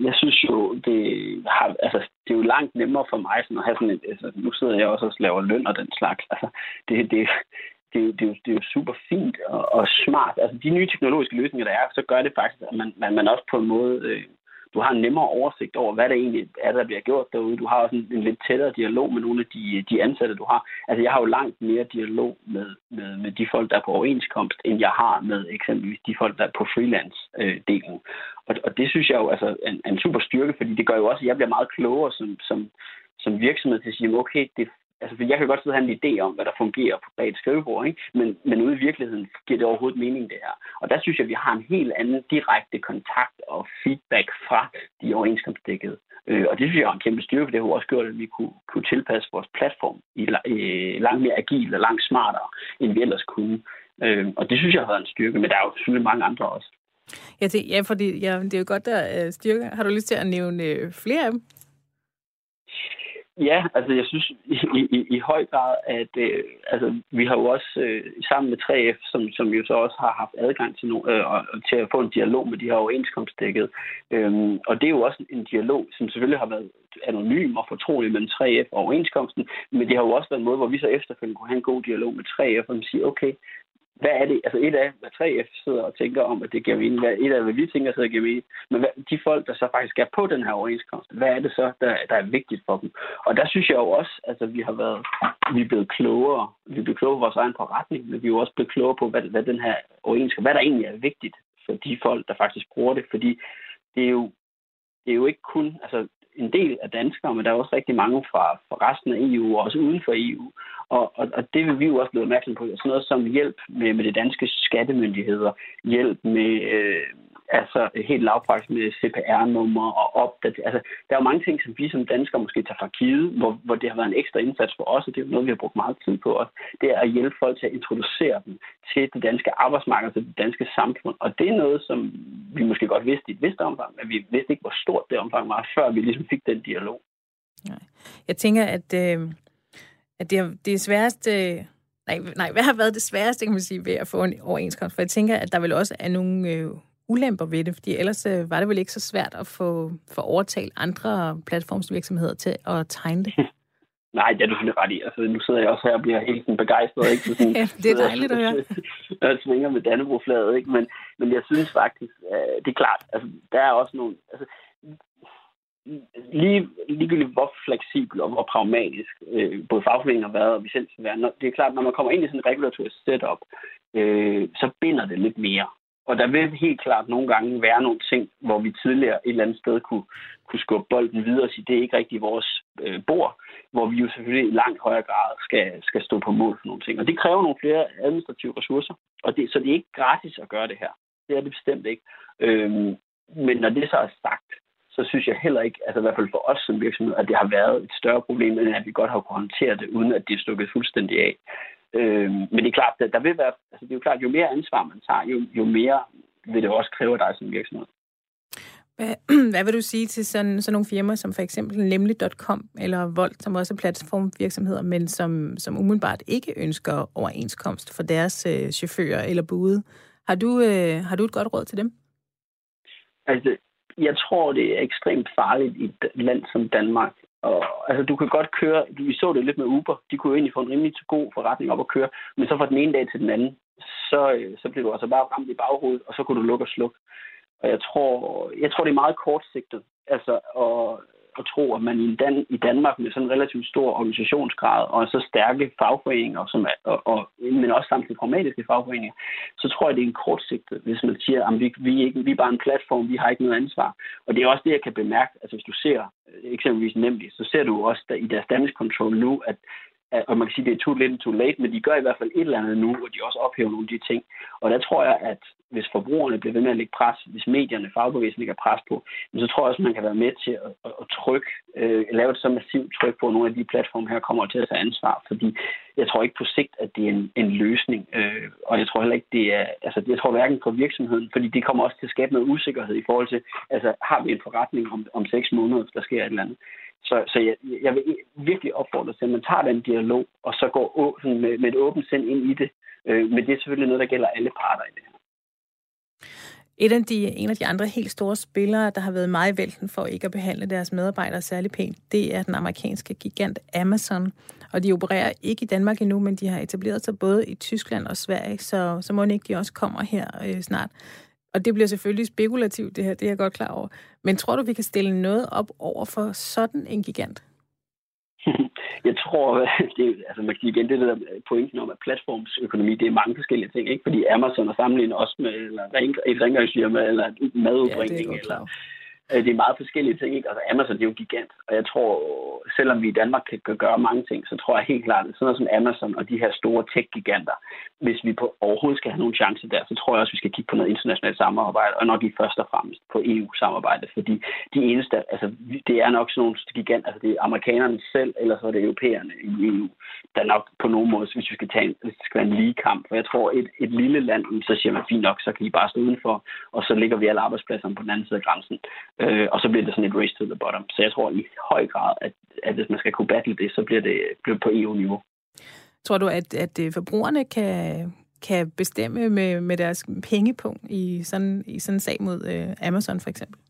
jeg synes jo, det, har, altså, det er jo langt nemmere for mig sådan at have sådan et, altså, nu sidder jeg også og laver løn og den slags. Altså, det, det, det, det, er jo, det er jo super fint og, og smart. Altså, de nye teknologiske løsninger, der er, så gør det faktisk, at man, man, man også på en måde øh, du har en nemmere oversigt over, hvad der egentlig er, der bliver gjort derude. Du har også en, en lidt tættere dialog med nogle af de, de ansatte, du har. Altså, jeg har jo langt mere dialog med, med, med de folk, der er på overenskomst, end jeg har med eksempelvis de folk, der er på freelance-delen. Øh, og, og det synes jeg jo altså, er en, en super styrke, fordi det gør jo også, at jeg bliver meget klogere som, som, som virksomhed til at sige, okay, det, altså, for jeg kan godt sidde og have en idé om, hvad der fungerer på bag et skrivebord, ikke? Men, men ude i virkeligheden giver det overhovedet mening, det her. Og der synes jeg, at vi har en helt anden direkte kontakt og feedback fra de overenskomstdækkede. Øh, og det synes jeg er en kæmpe styrke, for det har også gjort, at vi kunne, kunne tilpasse vores platform i, øh, langt mere agil og langt smartere, end vi ellers kunne. Øh, og det synes jeg har været en styrke, men der er jo selvfølgelig mange andre også. Ja, det, ja fordi ja, det er jo godt, der er styrke. Har du lyst til at nævne øh, flere af dem? Ja, altså jeg synes i, i, i høj grad, at øh, altså, vi har jo også øh, sammen med 3F, som, som jo så også har haft adgang til, no, øh, til at få en dialog med de her overenskomstdækket. Øhm, og det er jo også en dialog, som selvfølgelig har været anonym og fortrolig mellem 3F og overenskomsten, men det har jo også været en måde, hvor vi så efterfølgende kunne have en god dialog med 3F, og sige, okay, hvad er det? Altså et af, hvad 3F sidder og tænker om, at det giver mening. Hvad, et af, hvad vi tænker, sidder og giver mening. Men hvad, de folk, der så faktisk er på den her overenskomst, hvad er det så, der, der er vigtigt for dem? Og der synes jeg jo også, altså vi har været, vi er blevet klogere. Vi er blevet klogere på vores egen forretning, men vi er jo også blevet klogere på, hvad, hvad den her overenskomst, hvad der egentlig er vigtigt for de folk, der faktisk bruger det. Fordi det er jo, det er jo ikke kun, altså en del af danskere, men der er også rigtig mange fra, fra resten af EU og også uden for EU. Og, og, og det vil vi jo også blive opmærksom på. Sådan noget som hjælp med, med de danske skattemyndigheder, hjælp med, øh, Altså helt lavpraktisk med CPR-nummer og opdatering. Altså, der er jo mange ting, som vi som danskere måske tager for givet, hvor, hvor det har været en ekstra indsats for os, og det er jo noget, vi har brugt meget tid på os. Det er at hjælpe folk til at introducere dem til det danske arbejdsmarked, til det danske samfund. Og det er noget, som vi måske godt vidste i et vist omfang, men vi vidste ikke, hvor stort det omfang var, før vi ligesom fik den dialog. Jeg tænker, at, øh, at det, er, det er sværest... Øh Nej, nej, hvad har været det sværeste, kan man sige, ved at få en overenskomst? For jeg tænker, at der vel også er nogle øh, ulemper ved det, fordi ellers øh, var det vel ikke så svært at få, få overtalt andre platformsvirksomheder til at tegne det. Nej, det er du selvfølgelig ret i. Altså, nu sidder jeg også her og bliver helt sådan begejstret. Ikke? Så sådan, ja, det er dejligt at høre. Jeg svinger med Dannebro-flaget, ikke? Men, men jeg synes faktisk, øh, det er klart, altså, der er også nogle... Altså, lige, ligegyldigt hvor fleksibel og hvor pragmatisk øh, både fagforeningen har været og vi selv skal være, når, det er klart, når man kommer ind i sådan en regulatorisk setup, øh, så binder det lidt mere. Og der vil helt klart nogle gange være nogle ting, hvor vi tidligere et eller andet sted kunne, kunne skubbe bolden videre og sige, det er ikke rigtig vores øh, bord, hvor vi jo selvfølgelig i langt højere grad skal, skal stå på mål for nogle ting. Og det kræver nogle flere administrative ressourcer, og det, så det er ikke gratis at gøre det her. Det er det bestemt ikke. Øhm, men når det så er sagt, så synes jeg heller ikke, altså i hvert fald for os som virksomhed, at det har været et større problem, end at vi godt har kunnet håndtere det, uden at det er stukket fuldstændig af. Øh, men det er klart, at der vil være, altså det er jo klart, jo mere ansvar man tager, jo, jo mere vil det også kræve dig som virksomhed. Hvad, hvad vil du sige til sådan, sådan nogle firmaer som for eksempel nemlig.com eller Volt, som også er platformvirksomheder, men som, som umiddelbart ikke ønsker overenskomst for deres øh, chauffører eller bude? Har du, øh, har du et godt råd til dem? Altså, jeg tror, det er ekstremt farligt i et land som Danmark. Og, altså, du kan godt køre, vi så det lidt med Uber, de kunne jo egentlig få en rimelig god forretning op at køre, men så fra den ene dag til den anden, så, øh, så blev du altså bare ramt i baghovedet, og så kunne du lukke og slukke. Og jeg tror, jeg tror det er meget kortsigtet. Altså, og at tro, at man i, Dan- i Danmark med sådan en relativt stor organisationsgrad og så stærke fagforeninger, som er, og, og, men også samtidig pragmatiske fagforeninger, så tror jeg, det er en kortsigtet, hvis man siger, at vi, vi, er ikke, vi er bare en platform, vi har ikke noget ansvar. Og det er også det, jeg kan bemærke. Altså hvis du ser øh, eksempelvis nemlig, så ser du også der, i deres damage control nu, at og man kan sige, at det er too little too late, men de gør i hvert fald et eller andet nu, hvor de også ophæver nogle af de ting. Og der tror jeg, at hvis forbrugerne bliver ved med at lægge pres, hvis medierne, fagbevægelsen lægger pres på, så tror jeg også, at man kan være med til at, at, at trykke, øh, lave et så massivt tryk på, at nogle af de platforme her kommer til at tage ansvar. Fordi jeg tror ikke på sigt, at det er en, en løsning. Øh, og jeg tror heller ikke, det er, altså jeg tror hverken på virksomheden, fordi det kommer også til at skabe noget usikkerhed i forhold til, altså har vi en forretning om, om seks måneder, hvis der sker et eller andet. Så, så jeg, jeg vil virkelig opfordre til, at man tager den dialog, og så går sådan med, med et åbent sind ind i det. Øh, men det er selvfølgelig noget, der gælder alle parter i det her. Et af de, en af de andre helt store spillere, der har været meget i vælten for ikke at behandle deres medarbejdere særlig pænt, det er den amerikanske gigant Amazon. Og de opererer ikke i Danmark endnu, men de har etableret sig både i Tyskland og Sverige, så, så må ikke de også kommer her øh, snart. Og det bliver selvfølgelig spekulativt, det her, det er jeg godt klar over. Men tror du, vi kan stille noget op over for sådan en gigant? Jeg tror, det, altså man kan sige igen, det der pointen om, at platformsøkonomi, det er mange forskellige ting, ikke? Fordi Amazon er sammenlignet også med eller et rengøringsfirma, eller madudbringning, ja, eller Øh, det er meget forskellige ting. Ikke? Altså Amazon det er jo gigant, og jeg tror, selvom vi i Danmark kan gøre mange ting, så tror jeg helt klart, at sådan noget som Amazon og de her store tech-giganter, hvis vi på overhovedet skal have nogen chance der, så tror jeg også, at vi skal kigge på noget internationalt samarbejde, og nok i først og fremmest på EU-samarbejde, fordi de eneste, altså det er nok sådan nogle gigant, altså det er amerikanerne selv, eller så er det europæerne i EU, der nok på nogen måde, hvis vi skal tage en, hvis det skal være en lige kamp. For jeg tror, et, et lille land, så siger man fint nok, så kan I bare stå udenfor, og så ligger vi alle arbejdspladserne på den anden side af grænsen. Øh, og så bliver det sådan et race to the bottom. Så jeg tror i høj grad, at, at hvis man skal kunne battle det, så bliver det bliver på EU-niveau. Tror du, at, at øh, forbrugerne kan, kan bestemme med, med deres pengepunkt i sådan, i sådan en sag mod øh, Amazon for eksempel?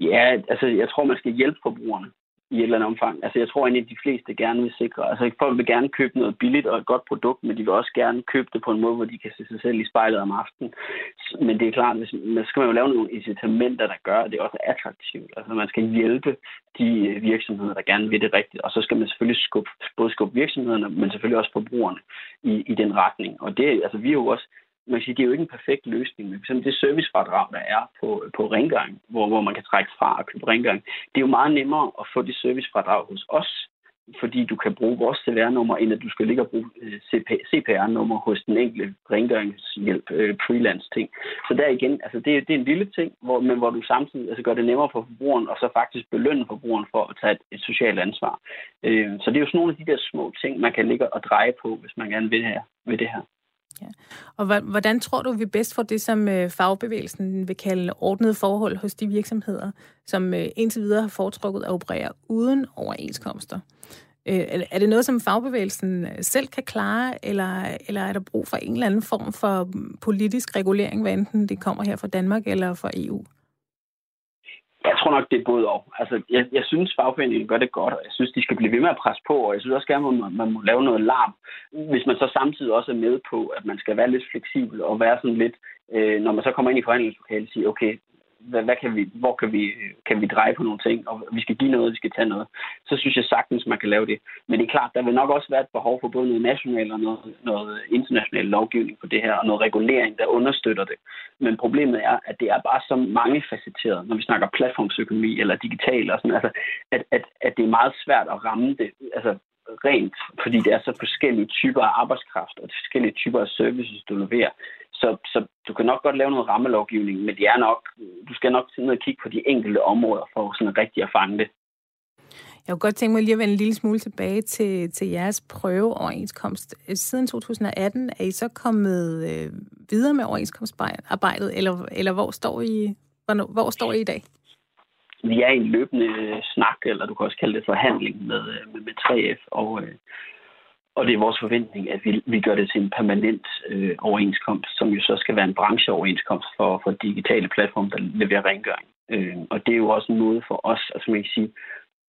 Ja, altså jeg tror, man skal hjælpe forbrugerne i et eller andet omfang. Altså jeg tror egentlig, at de fleste gerne vil sikre. Altså folk vil gerne købe noget billigt og et godt produkt, men de vil også gerne købe det på en måde, hvor de kan se sig selv i spejlet om aftenen. Men det er klart, hvis, man skal man jo lave nogle incitamenter, der gør, at det også er attraktivt. Altså man skal hjælpe de øh, virksomheder, der gerne vil det rigtigt. Og så skal man selvfølgelig skubbe, både skubbe virksomhederne, men selvfølgelig også forbrugerne i, i den retning. Og det, altså vi er jo også man kan sige, det er jo ikke en perfekt løsning, men det servicefradrag, der er på, på rengøring, hvor, hvor man kan trække fra og købe rengøring, det er jo meget nemmere at få det servicefradrag hos os, fordi du kan bruge vores CVR-nummer, end at du skal ligge og bruge øh, CPR-nummer hos den enkelte rengøringshjælp, øh, freelance-ting. Så der igen, altså det, det er en lille ting, hvor, men hvor du samtidig altså gør det nemmere for forbrugeren, og så faktisk belønne forbrugeren for at tage et, et socialt ansvar. Øh, så det er jo sådan nogle af de der små ting, man kan ligge og dreje på, hvis man gerne vil, her, vil det her. Ja. Og hvordan tror du, vi bedst får det, som øh, fagbevægelsen vil kalde ordnede forhold hos de virksomheder, som øh, indtil videre har foretrukket at operere uden overenskomster? Øh, er det noget, som fagbevægelsen selv kan klare, eller, eller er der brug for en eller anden form for mm, politisk regulering, hvad enten det kommer her fra Danmark eller fra EU? Jeg tror nok, det er både og. Altså, jeg, jeg synes, fagforeningen gør det godt, og jeg synes, de skal blive ved med at presse på, og jeg synes også gerne, at man, man må lave noget larm, hvis man så samtidig også er med på, at man skal være lidt fleksibel og være sådan lidt, øh, når man så kommer ind i forhandlingslokalet, sige, okay, hvad, hvad kan vi, hvor kan vi, kan vi dreje på nogle ting, og vi skal give noget, vi skal tage noget, så synes jeg sagtens, man kan lave det. Men det er klart, der vil nok også være et behov for både noget national og noget, noget international lovgivning på det her, og noget regulering, der understøtter det. Men problemet er, at det er bare så mange facetteret, når vi snakker platformsøkonomi eller digital, og sådan, altså, at, at, at det er meget svært at ramme det. Altså, rent, fordi det er så forskellige typer af arbejdskraft og forskellige typer af services, du leverer. Så, så du kan nok godt lave noget rammelovgivning, men det er nok, du skal nok ned og kigge på de enkelte områder for sådan rigtig at fange det. Jeg kunne godt tænke mig lige at vende en lille smule tilbage til, til jeres prøveoverenskomst. Siden 2018 er I så kommet øh, videre med overenskomstarbejdet, eller, eller hvor, står I, hvor, hvor står I i dag? Vi er i en løbende snak, eller du kan også kalde det forhandling med, øh, med, med 3F, og, øh, og det er vores forventning, at vi, vi gør det til en permanent øh, overenskomst, som jo så skal være en brancheoverenskomst for, for digitale platforme, der leverer rengøring. Øh, og det er jo også en måde for os, altså man kan sige,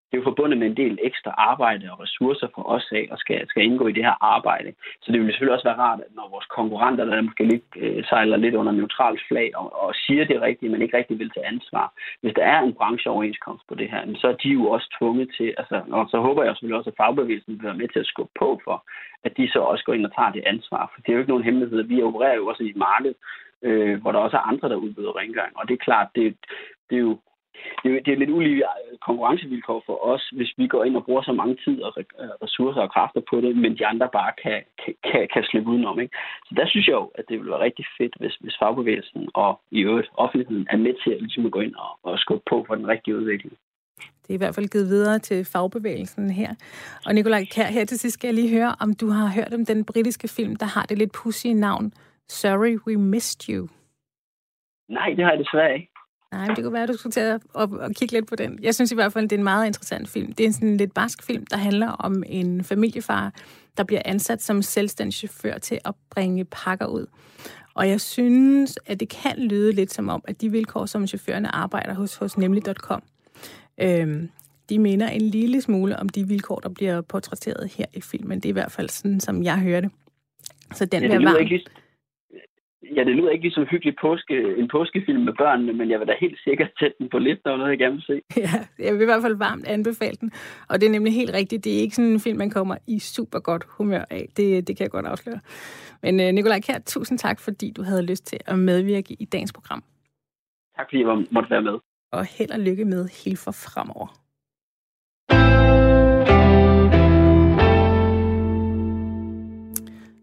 det er jo forbundet med en del ekstra arbejde og ressourcer for os af, og skal, skal indgå i det her arbejde. Så det vil selvfølgelig også være rart, at når vores konkurrenter, der måske lidt, øh, sejler lidt under neutralt flag og, og siger det rigtige, men ikke rigtig vil tage ansvar. Hvis der er en brancheoverenskomst på det her, så er de jo også tvunget til, altså, og så håber jeg selvfølgelig også, at fagbevægelsen vil være med til at skubbe på for, at de så også går ind og tager det ansvar. For det er jo ikke nogen hemmelighed. Vi opererer jo også i et marked, øh, hvor der også er andre, der udbyder rengøring. Og det er klart, det, det er jo det, er, det er lidt ulige øh, konkurrencevilkår for os, hvis vi går ind og bruger så mange tid og øh, ressourcer og kræfter på det, men de andre bare kan, kan, kan slippe udenom. Ikke? Så der synes jeg jo, at det ville være rigtig fedt, hvis, hvis fagbevægelsen og i øvrigt offentligheden er med til at, ligesom at gå ind og, og skubbe på for den rigtige udvikling. Det er i hvert fald givet videre til fagbevægelsen her. Og Nikolaj Kær, her til sidst skal jeg lige høre, om du har hørt om den britiske film, der har det lidt pussy navn Sorry We Missed You. Nej, det har jeg desværre ikke. Nej, men det kunne være, at du skulle tage op og kigge lidt på den. Jeg synes i hvert fald, det er en meget interessant film. Det er en sådan lidt barsk film, der handler om en familiefar, der bliver ansat som selvstændig chauffør til at bringe pakker ud. Og jeg synes, at det kan lyde lidt som om, at de vilkår, som chaufførerne arbejder hos, hos nemlig.com, øhm, de minder en lille smule om de vilkår, der bliver portrætteret her i filmen. Det er i hvert fald sådan, som jeg hører det. Så den ja, det varm. Ikke Ja, det lyder ikke ligesom hyggelig påske, en påskefilm med børnene, men jeg vil da helt sikkert sætte den på lidt, når noget, jeg gerne vil se. Ja, jeg vil i hvert fald varmt anbefale den. Og det er nemlig helt rigtigt. Det er ikke sådan en film, man kommer i super godt humør af. Det, det kan jeg godt afsløre. Men uh, Nikolaj Kjær, tusind tak, fordi du havde lyst til at medvirke i dagens program. Tak fordi jeg måtte være med. Og held og lykke med helt for fremover.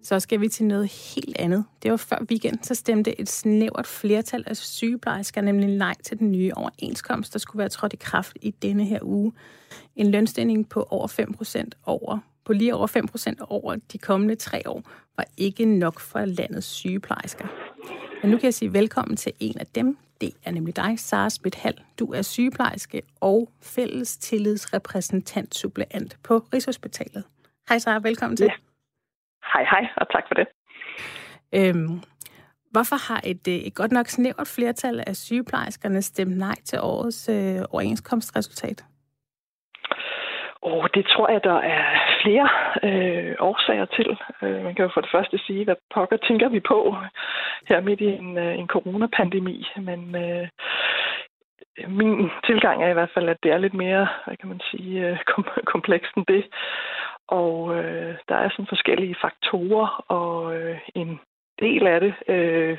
Så skal vi til noget helt andet. Det var før weekend, så stemte et snævert flertal af sygeplejersker nemlig nej til den nye overenskomst, der skulle være trådt i kraft i denne her uge. En lønstigning på over 5% over på lige over 5% over de kommende tre år, var ikke nok for landets sygeplejersker. Men nu kan jeg sige velkommen til en af dem. Det er nemlig dig, Sara Hall. Du er sygeplejerske og fælles tillidsrepræsentant suppleant på Rigshospitalet. Hej Sara, velkommen til. Ja. Hej hej, og tak for det. Øhm, hvorfor har et, øh, et godt nok snævert flertal af sygeplejerskerne stemt nej til årets øh, overenskomstresultat? Oh, det tror jeg, der er flere øh, årsager til. Øh, man kan jo for det første sige, hvad pokker tænker vi på her midt i en, øh, en coronapandemi. Men øh, min tilgang er i hvert fald, at det er lidt mere, hvad kan man sige, øh, kom- komplekst end det. Og øh, der er sådan forskellige faktorer, og øh, en del af det øh,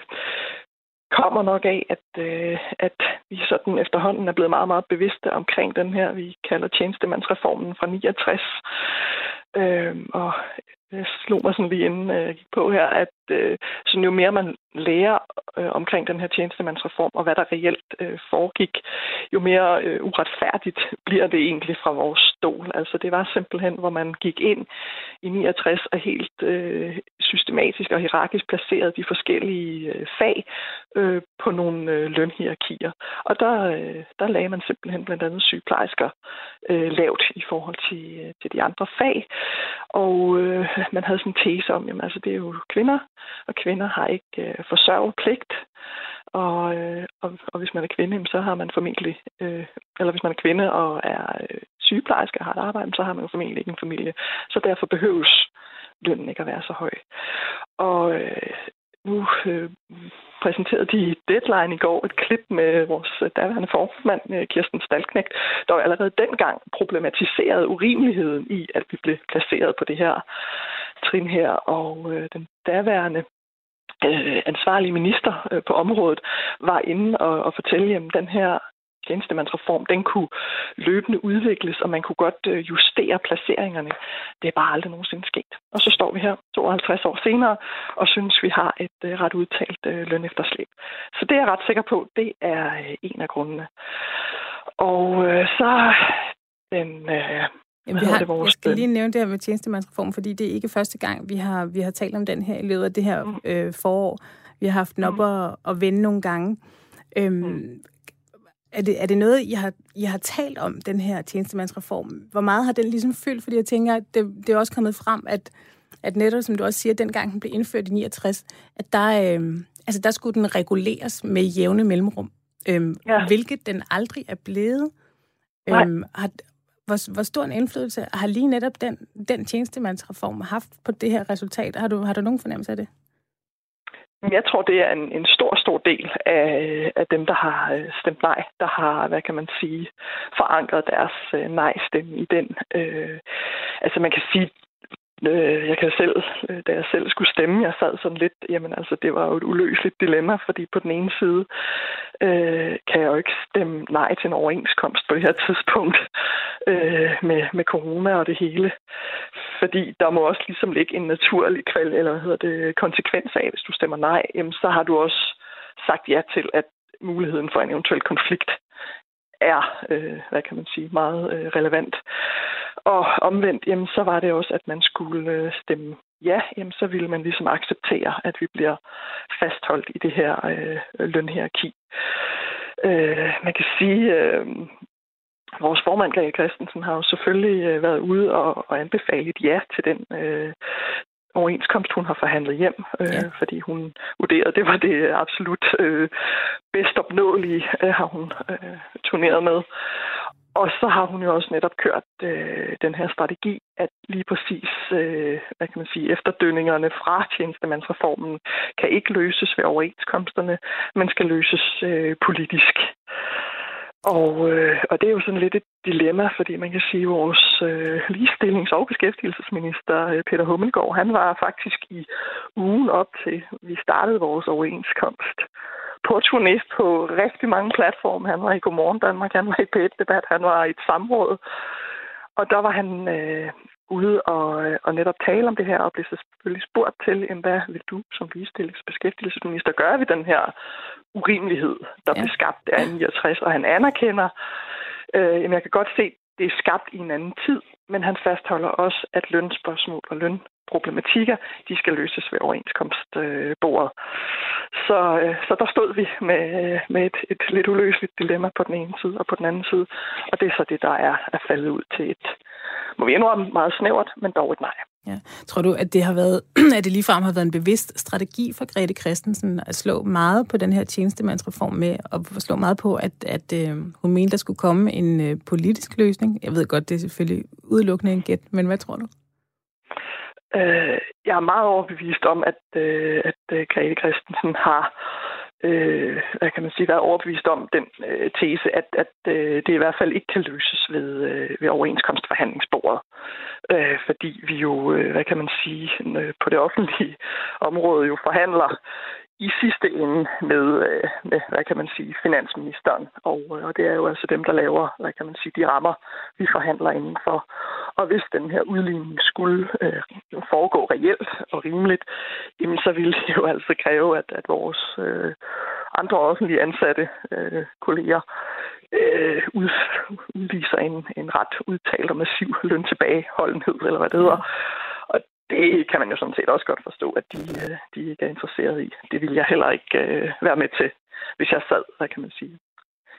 kommer nok af, at, øh, at vi sådan efterhånden er blevet meget, meget bevidste omkring den her, vi kalder tjenestemandsreformen fra 69. Øh, og det slog mig sådan lige inden øh, jeg gik på her, at øh, sådan jo mere man lærer øh, omkring den her tjenestemandsreform og hvad der reelt øh, foregik, jo mere øh, uretfærdigt bliver det egentlig fra vores stol. Altså det var simpelthen, hvor man gik ind i 69 og helt øh, systematisk og hierarkisk placerede de forskellige øh, fag øh, på nogle øh, lønhierarkier. Og der, øh, der lagde man simpelthen blandt andet sygeplejersker øh, lavt i forhold til, øh, til de andre fag. Og øh, man havde sådan en tese om, jamen altså det er jo kvinder, og kvinder har ikke øh, forsørgepligt. Og, øh, og, og hvis man er kvinde, så har man formentlig, øh, eller hvis man er kvinde og er øh, sygeplejerske har et arbejde, så har man jo formentlig ikke en familie. Så derfor behøves lønnen ikke at være så høj. Og øh, nu øh, præsenterede de Deadline i går et klip med vores øh, daværende formand, øh, Kirsten Stalknægt, der jo allerede dengang problematiserede urimeligheden i, at vi blev placeret på det her trin her. Og øh, den daværende øh, ansvarlige minister øh, på området var inde og, og fortælle, at den her tjenestemandsreform, den kunne løbende udvikles, og man kunne godt øh, justere placeringerne. Det er bare aldrig nogensinde sket. Og så står vi her 52 år senere og synes, vi har et øh, ret udtalt øh, lønefterslæb. Så det er jeg ret sikker på, det er en af grundene. Og så den Jamen, vi har, jeg skal lige nævne det her med tjenestemandsreform, fordi det er ikke første gang, vi har, vi har talt om den her i løbet af det her mm. øh, forår. Vi har haft den op mm. og, og vende nogle gange. Øhm, mm. Er, det, er det noget, I har, I har talt om, den her tjenestemandsreform? Hvor meget har den ligesom fyldt? Fordi jeg tænker, at det, det er også kommet frem, at, at netop, som du også siger, dengang den blev indført i 69, at der, øh, altså, der skulle den reguleres med jævne mellemrum. Øhm, ja. Hvilket den aldrig er blevet. Øhm, har, hvor, hvor stor en indflydelse har lige netop den, den tjenestemandsreform haft på det her resultat? Har du, har du nogen fornemmelse af det? Jeg tror, det er en, en stor, stor del af, af dem, der har øh, stemt nej, der har, hvad kan man sige, forankret deres øh, nej-stemme i den. Øh, altså man kan sige, Øh, jeg kan selv, øh, da jeg selv skulle stemme, jeg sad sådan lidt, jamen altså, det var jo et uløseligt dilemma, fordi på den ene side øh, kan jeg jo ikke stemme nej til en overenskomst på det her tidspunkt øh, med, med corona og det hele. Fordi der må også ligesom ligge en naturlig kval, eller hvad hedder det, konsekvens af, hvis du stemmer nej, jamen så har du også sagt ja til, at muligheden for en eventuel konflikt er, øh, hvad kan man sige, meget øh, relevant. Og omvendt, jamen, så var det også, at man skulle øh, stemme ja, jamen, så ville man ligesom acceptere, at vi bliver fastholdt i det her øh, lønhierarki. Øh, man kan sige, øh, vores formand, Greg Christensen, har jo selvfølgelig øh, været ude og, og anbefalet ja til den øh, overenskomst, hun har forhandlet hjem, øh, ja. fordi hun vurderede, at det var det absolut øh, bedst opnåelige, øh, har hun øh, turneret med. Og så har hun jo også netop kørt øh, den her strategi, at lige præcis, øh, hvad kan man sige, efterdønningerne fra tjenestemandsreformen kan ikke løses ved overenskomsterne, men skal løses øh, politisk. Og, øh, og det er jo sådan lidt et dilemma, fordi man kan sige, at vores øh, ligestillings- og beskæftigelsesminister øh, Peter Hummelgaard, han var faktisk i ugen op til, vi startede vores overenskomst, på turné på rigtig mange platforme. Han var i Godmorgen Danmark, han var i p debat han var i et samråd. Og der var han øh, ude og, og netop tale om det her, og blev så selvfølgelig spurgt til, hvad vil du som ligestillingsbeskæftigelsesminister gøre ved den her urimelighed, der ja. blev skabt af 69, og han anerkender, øh, jamen jeg kan godt se, det er skabt i en anden tid, men han fastholder også, at lønspørgsmål og lønproblematikker, de skal løses ved overenskomstbordet. Så, øh, så der stod vi med, med et, et lidt uløseligt dilemma på den ene side og på den anden side, og det er så det, der er, er faldet ud til et, må vi indrømme, meget snævert, men dog et nej. Ja. Tror du, at det har været, at det ligefrem har været en bevidst strategi for Grete Christensen at slå meget på den her tjenestemandsreform med, og slå meget på, at, at uh, hun mente, der skulle komme en uh, politisk løsning? Jeg ved godt, det er selvfølgelig udelukkende en gæt, men hvad tror du? Uh, jeg er meget overbevist om, at, uh, at uh, Grete Christensen har øh, øh, hvad kan man sige, været overbevist om den øh, tese, at, at øh, det i hvert fald ikke kan løses ved, øh, ved overenskomstforhandlingsbordet. Øh, fordi vi jo, øh, hvad kan man sige, øh, på det offentlige område jo forhandler i sidste ende med, øh, med, hvad kan man sige, finansministeren. Og, øh, og det er jo altså dem, der laver, hvad kan man sige, de rammer, vi forhandler indenfor. Og hvis den her udligning skulle øh, foregå reelt og rimeligt, jamen så ville det jo altså kræve, at, at vores øh, andre offentlige ansatte øh, kolleger øh, ud, udviser en, en ret udtalt og massiv løntilbageholdenhed, eller hvad det hedder det kan man jo sådan set også godt forstå, at de, øh, de ikke er interesseret i. Det vil jeg heller ikke øh, være med til, hvis jeg sad, hvad kan man sige,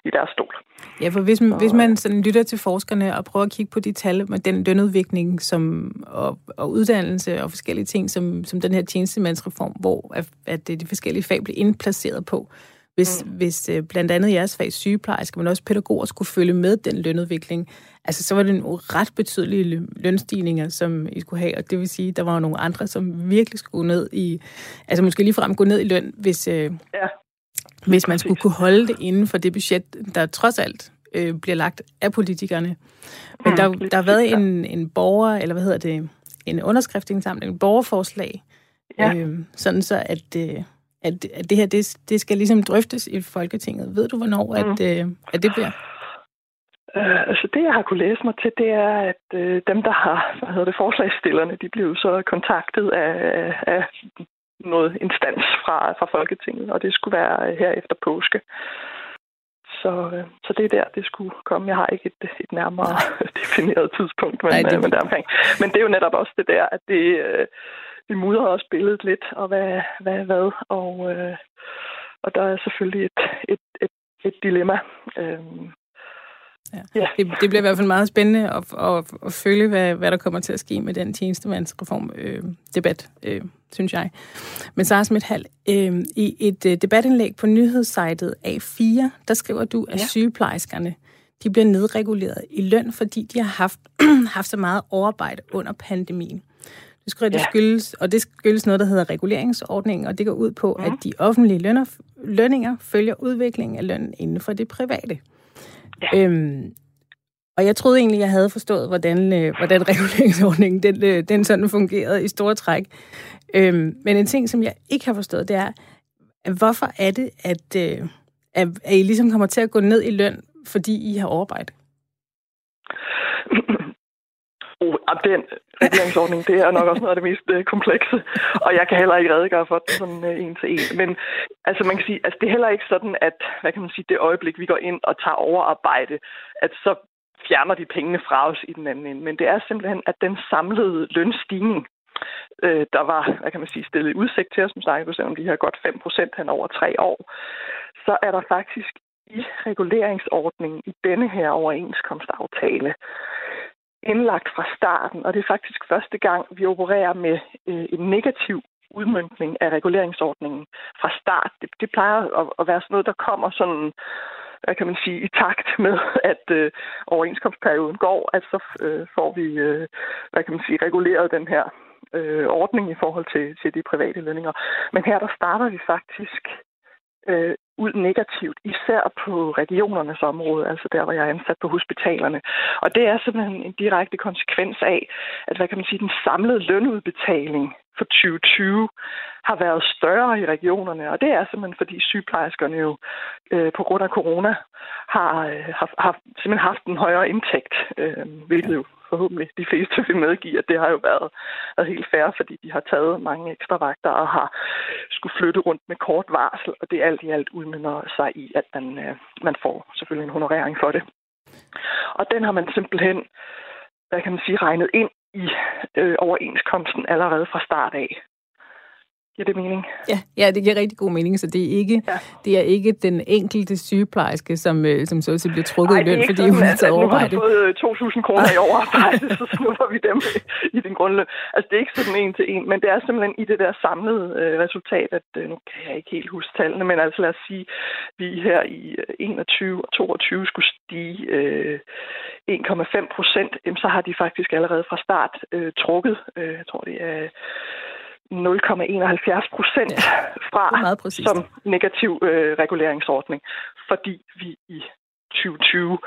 i deres stol. Ja, for hvis, og, hvis man sådan lytter til forskerne og prøver at kigge på de tal med den lønudvikling som, og, og uddannelse og forskellige ting, som, som den her tjenestemandsreform, hvor at, at de forskellige fag bliver indplaceret på, hvis, mm. hvis øh, blandt andet jeres fag sygeplejersker, men også pædagoger skulle følge med den lønudvikling, altså så var det nogle ret betydelige lønstigninger, som I skulle have, og det vil sige, der var nogle andre, som virkelig skulle ned i, altså måske lige frem gå ned i løn, hvis, øh, ja. hvis man skulle kunne holde det inden for det budget, der trods alt øh, bliver lagt af politikerne. Men mm, der, der har været en, en borger, eller hvad hedder det, en underskriftsindsamling, en borgerforslag, ja. øh, sådan så at... Øh, at, at det her, det, det skal ligesom drøftes i Folketinget. Ved du, hvornår mm. at, øh, at det bliver? Uh, altså det, jeg har kunne læse mig til, det er, at uh, dem, der har, hvad hedder det, forslagsstillerne, de blev så kontaktet af, af noget instans fra, fra Folketinget, og det skulle være her efter påske. Så, uh, så det er der, det skulle komme. Jeg har ikke et, et nærmere defineret tidspunkt, men, Nej, det... men, deromkring. men det er jo netop også det der, at det, uh, vi mudrer også billedet lidt, og hvad hvad, hvad og, uh, og der er selvfølgelig et, et, et, et dilemma. Uh, Ja. Ja. Det, det bliver i hvert fald meget spændende at, at, at følge, hvad, hvad der kommer til at ske med den tjenestemandsreform-debat, øh, øh, synes jeg. Men Sara Smithal, øh, i et øh, debatindlæg på nyhedssejtet A4, der skriver du, at ja. sygeplejerskerne de bliver nedreguleret i løn, fordi de har haft, haft så meget overarbejde under pandemien. Du skriver, ja. det skyldes, og det skyldes noget, der hedder reguleringsordningen, og det går ud på, mm. at de offentlige lønner, lønninger følger udviklingen af lønnen inden for det private. Ja. Øhm, og jeg troede egentlig, jeg havde forstået, hvordan, øh, hvordan reguleringsordningen den, øh, den sådan fungerede i store træk. Øhm, men en ting, som jeg ikke har forstået, det er, hvorfor er det, at, øh, at, at I ligesom kommer til at gå ned i løn, fordi I har overarbejdet? Uh, den regeringsordning, det er nok også noget af det mest øh, komplekse, og jeg kan heller ikke redegøre for det sådan øh, en til en. Men altså, man kan sige, altså, det er heller ikke sådan, at hvad kan man sige, det øjeblik, vi går ind og tager overarbejde, at så fjerner de pengene fra os i den anden ende. Men det er simpelthen, at den samlede lønstigning, øh, der var, hvad kan man sige, stillet i udsigt til os, som snakkede om de her godt 5 procent hen over tre år, så er der faktisk i reguleringsordningen i denne her overenskomstaftale indlagt fra starten, og det er faktisk første gang, vi opererer med øh, en negativ udmyndning af reguleringsordningen fra start. Det, det plejer at, at være sådan noget, der kommer sådan, hvad kan man sige, i takt med, at øh, overenskomstperioden går, at så øh, får vi, øh, hvad kan man sige, reguleret den her øh, ordning i forhold til, til de private lønninger. Men her der starter vi faktisk øh, ud negativt, især på regionernes område, altså der, hvor jeg er ansat på hospitalerne. Og det er simpelthen en direkte konsekvens af, at hvad kan man sige, den samlede lønudbetaling for 2020 har været større i regionerne, og det er simpelthen fordi sygeplejerskerne jo øh, på grund af corona har, øh, har, har simpelthen haft en højere indtægt, øh, hvilket jo forhåbentlig de fleste vil medgive, at det har jo været, været helt fair, fordi de har taget mange ekstra vagter og har skulle flytte rundt med kort varsel, og det alt i alt udmynder sig i, at man, øh, man får selvfølgelig en honorering for det. Og den har man simpelthen, hvad kan man sige, regnet ind i øh, overenskomsten allerede fra start af. Giver det mening? Ja, ja, det giver rigtig god mening, så det er ikke, ja. det er ikke den enkelte sygeplejerske, som, øh, som så sige bliver trukket Ej, i løn, fordi hun har taget overarbejde. Nu har fået 2.000 kroner i overarbejde, så snupper vi dem i den grundløn. Altså, det er ikke sådan en til en, men det er simpelthen i det der samlede øh, resultat, at øh, nu kan jeg ikke helt huske tallene, men altså lad os sige, vi her i 21 øh, og 22 skulle stige øh, 1,5 procent, så har de faktisk allerede fra start øh, trukket, øh, jeg tror det er 0,71 procent ja, fra som negativ øh, reguleringsordning, fordi vi i 2020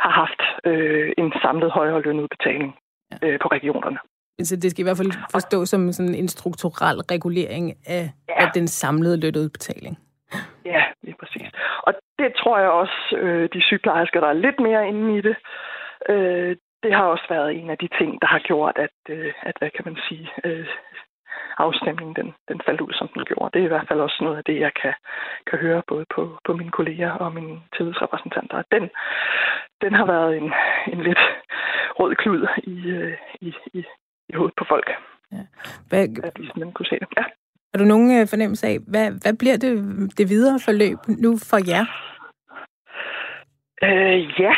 har haft øh, en samlet højere lønudbetaling ja. øh, på regionerne. Så det skal i hvert fald forstå som sådan en strukturel regulering af, ja. af den samlede lønudbetaling. Ja, lige præcis. Og det tror jeg også, øh, de sygeplejersker, der er lidt mere inde i det, øh, det har også været en af de ting, der har gjort, at, øh, at hvad kan man sige, øh, afstemningen den, den faldt ud, som den gjorde. Det er i hvert fald også noget af det, jeg kan, kan høre både på, på mine kolleger og mine tillidsrepræsentanter. Den, den har været en, en lidt rød klud i, øh, i, i, i hovedet på folk. Ja. Hvad, at vi sådan kunne se det. Ja. Har du nogen øh, fornemmelse af, hvad, hvad bliver det, det videre forløb nu for jer? Øh, ja,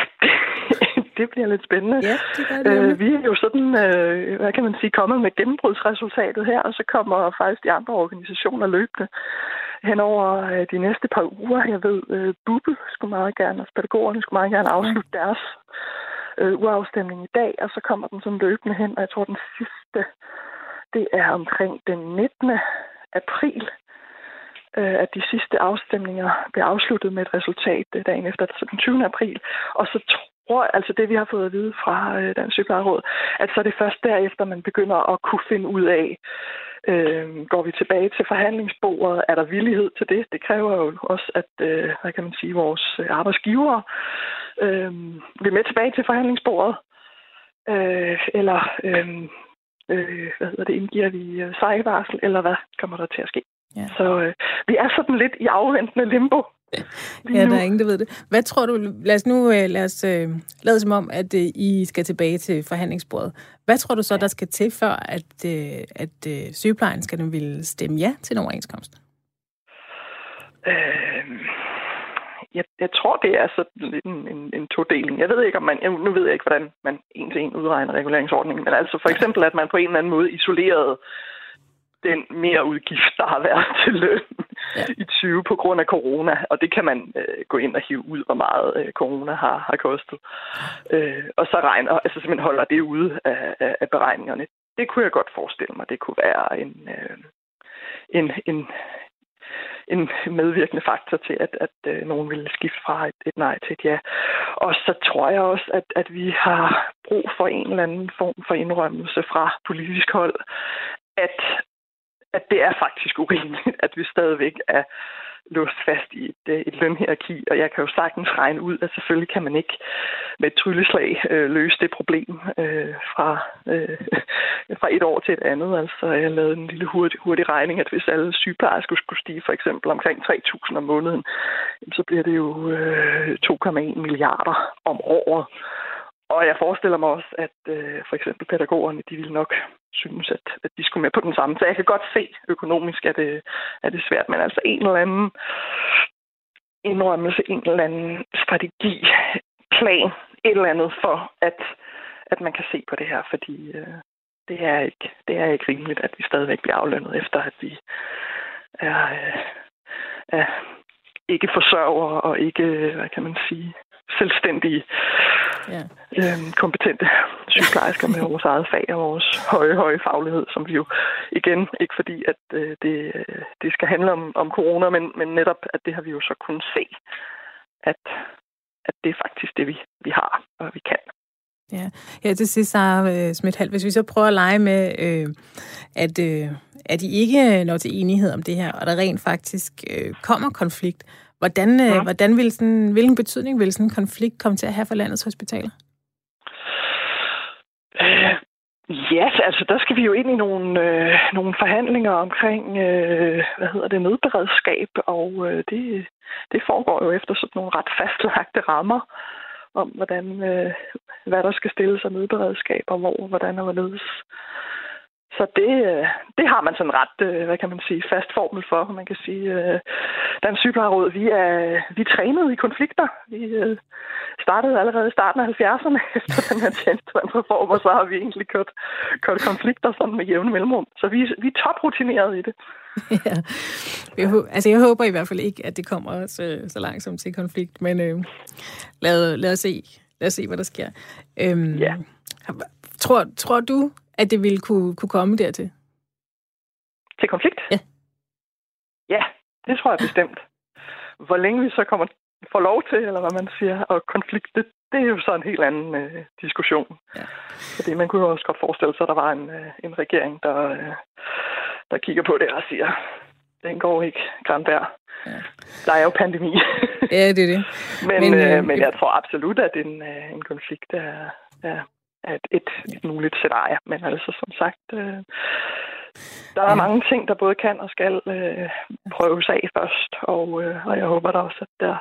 det bliver lidt spændende. Ja, det det. Øh, vi er jo sådan, øh, hvad kan man sige, kommet med gennembrudsresultatet her, og så kommer faktisk de andre organisationer løbende hen over øh, de næste par uger. Jeg ved, øh, Bubble skulle meget gerne, og pædagogerne skulle meget gerne afslutte deres øh, uafstemning i dag, og så kommer den sådan løbende hen, og jeg tror, den sidste, det er omkring den 19. april, øh, at de sidste afstemninger bliver afsluttet med et resultat øh, dagen efter, altså den 20. april. Og så tror altså det, vi har fået at vide fra øh, Dansk Sygeplejeråd, at så er det først derefter, man begynder at kunne finde ud af, øh, går vi tilbage til forhandlingsbordet, er der villighed til det? Det kræver jo også, at, øh, hvad kan man sige, vores arbejdsgivere øh, vil med tilbage til forhandlingsbordet, øh, eller øh, øh, hvad hedder det, indgiver vi øh, sejvarsel, eller hvad kommer der til at ske? Ja. Så øh, vi er sådan lidt i afventende limbo. Ja, der er ingen, der ved det. Hvad tror du, lad os nu øh, lad os, øh, lade som om, at øh, I skal tilbage til forhandlingsbordet. Hvad tror du så, der skal til, før at, at sygeplejen skal ville stemme ja til en overenskomst? Øh, jeg, jeg tror, det er sådan lidt en, en, en todeling. Jeg ved ikke, om man, nu ved jeg ikke, hvordan man en til en udregner reguleringsordningen, men altså for eksempel, at man på en eller anden måde isolerede den mere udgift, der har været til løn ja. i 20 på grund af corona. Og det kan man øh, gå ind og hive ud, hvor meget øh, corona har, har kostet. Øh, og så regner, altså simpelthen holder det ude af, af, af beregningerne. Det kunne jeg godt forestille mig. Det kunne være en, øh, en, en, en medvirkende faktor til, at, at øh, nogen ville skifte fra et, et nej til et ja. Og så tror jeg også, at, at vi har brug for en eller anden form for indrømmelse fra politisk hold, at at det er faktisk urimeligt, at vi stadigvæk er låst fast i et, øh, et lønhierarki, og jeg kan jo sagtens regne ud, at selvfølgelig kan man ikke med et trylleslag øh, løse det problem øh, fra, øh, fra et år til et andet. Altså, jeg lavede en lille hurtig, hurtig regning, at hvis alle sygeplejersker skulle stige for eksempel omkring 3.000 om måneden, så bliver det jo øh, 2,1 milliarder om året. Og jeg forestiller mig også, at øh, for eksempel pædagogerne, de ville nok synes, at, at de skulle med på den samme. Så jeg kan godt se, økonomisk er øh, det, er det svært, men altså en eller anden indrømmelse, en eller anden strategi, plan, et eller andet for, at, at man kan se på det her, fordi øh, det, er ikke, det er ikke rimeligt, at vi stadigvæk bliver aflønnet efter, at vi er, øh, er ikke forsørger og ikke, hvad kan man sige, selvstændige, ja. øhm, kompetente sygeplejersker med vores eget fag og vores høje, høje faglighed, som vi jo igen, ikke fordi, at øh, det, det skal handle om, om corona, men, men netop, at det har vi jo så kunnet se, at, at det er faktisk det, vi, vi har og vi kan. Ja, ja til sidst, Sarah øh, Smidt hvis vi så prøver at lege med, øh, at, øh, at I ikke når til enighed om det her, og der rent faktisk øh, kommer konflikt, Hvordan, øh, ja. hvordan vil sådan, hvilken betydning vil sådan en konflikt komme til at have for landets hospitaler? Øh, ja, altså der skal vi jo ind i nogle, øh, nogle forhandlinger omkring, øh, hvad hedder det, nødberedskab, og øh, det, det foregår jo efter sådan nogle ret fastlagte rammer om, hvordan, øh, hvad der skal stilles af nødberedskab, og hvor, hvordan og hvorledes. Så det, øh, det har man sådan ret, øh, hvad kan man sige, fast formel for. Man kan sige, øh, Dansk Sygeplejeråd, vi er, vi er trænet i konflikter. Vi startede allerede i starten af 70'erne efter den her tjenestemandsreform, og så har vi egentlig kørt, kørt konflikter sådan med jævne mellemrum. Så vi, vi er toprutinerede i det. Ja. Jeg, altså jeg håber i hvert fald ikke, at det kommer så, så langsomt til konflikt, men øh, lad, lad, os se, lad os se, hvad der sker. Øhm, ja. Tror, tror du, at det ville kunne, kunne komme dertil? Til konflikt? Ja. Ja, det tror jeg bestemt. Hvor længe vi så kommer får lov til, eller hvad man siger, og konflikt, det, det er jo så en helt anden øh, diskussion. Ja. Fordi man kunne jo også godt forestille sig, at der var en, øh, en regering, der, øh, der kigger på det og siger, den går ikke, Granberg. Ja. Der er jo pandemi. ja, det er det. men, men, øh, øh, men jeg tror absolut, at en, øh, en konflikt er, er, er et, et, muligt scenarie. Men altså, som sagt, øh, der er ja. mange ting, der både kan og skal øh, prøves af først, og, øh, og jeg håber da også, at der,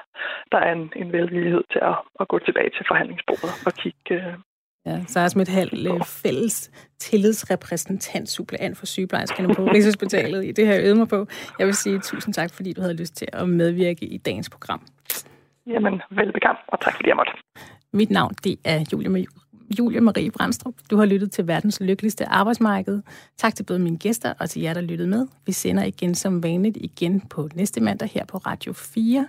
der er en, en velvillighed til at, at gå tilbage til forhandlingsbordet og kigge, øh, Ja, så er som et halvt øh, fælles tillidsrepræsentant, suppleant for sygeplejerskerne på Rigshospitalet i det her øde mig på. Jeg vil sige tusind tak, fordi du havde lyst til at medvirke i dagens program. Jamen, velbekomme, og tak fordi jeg måtte. Mit navn, det er Julie, Julie Marie Brandstrup. Du har lyttet til verdens lykkeligste arbejdsmarked. Tak til både mine gæster og til jer, der lyttede med. Vi sender igen som vanligt igen på næste mandag her på Radio 4.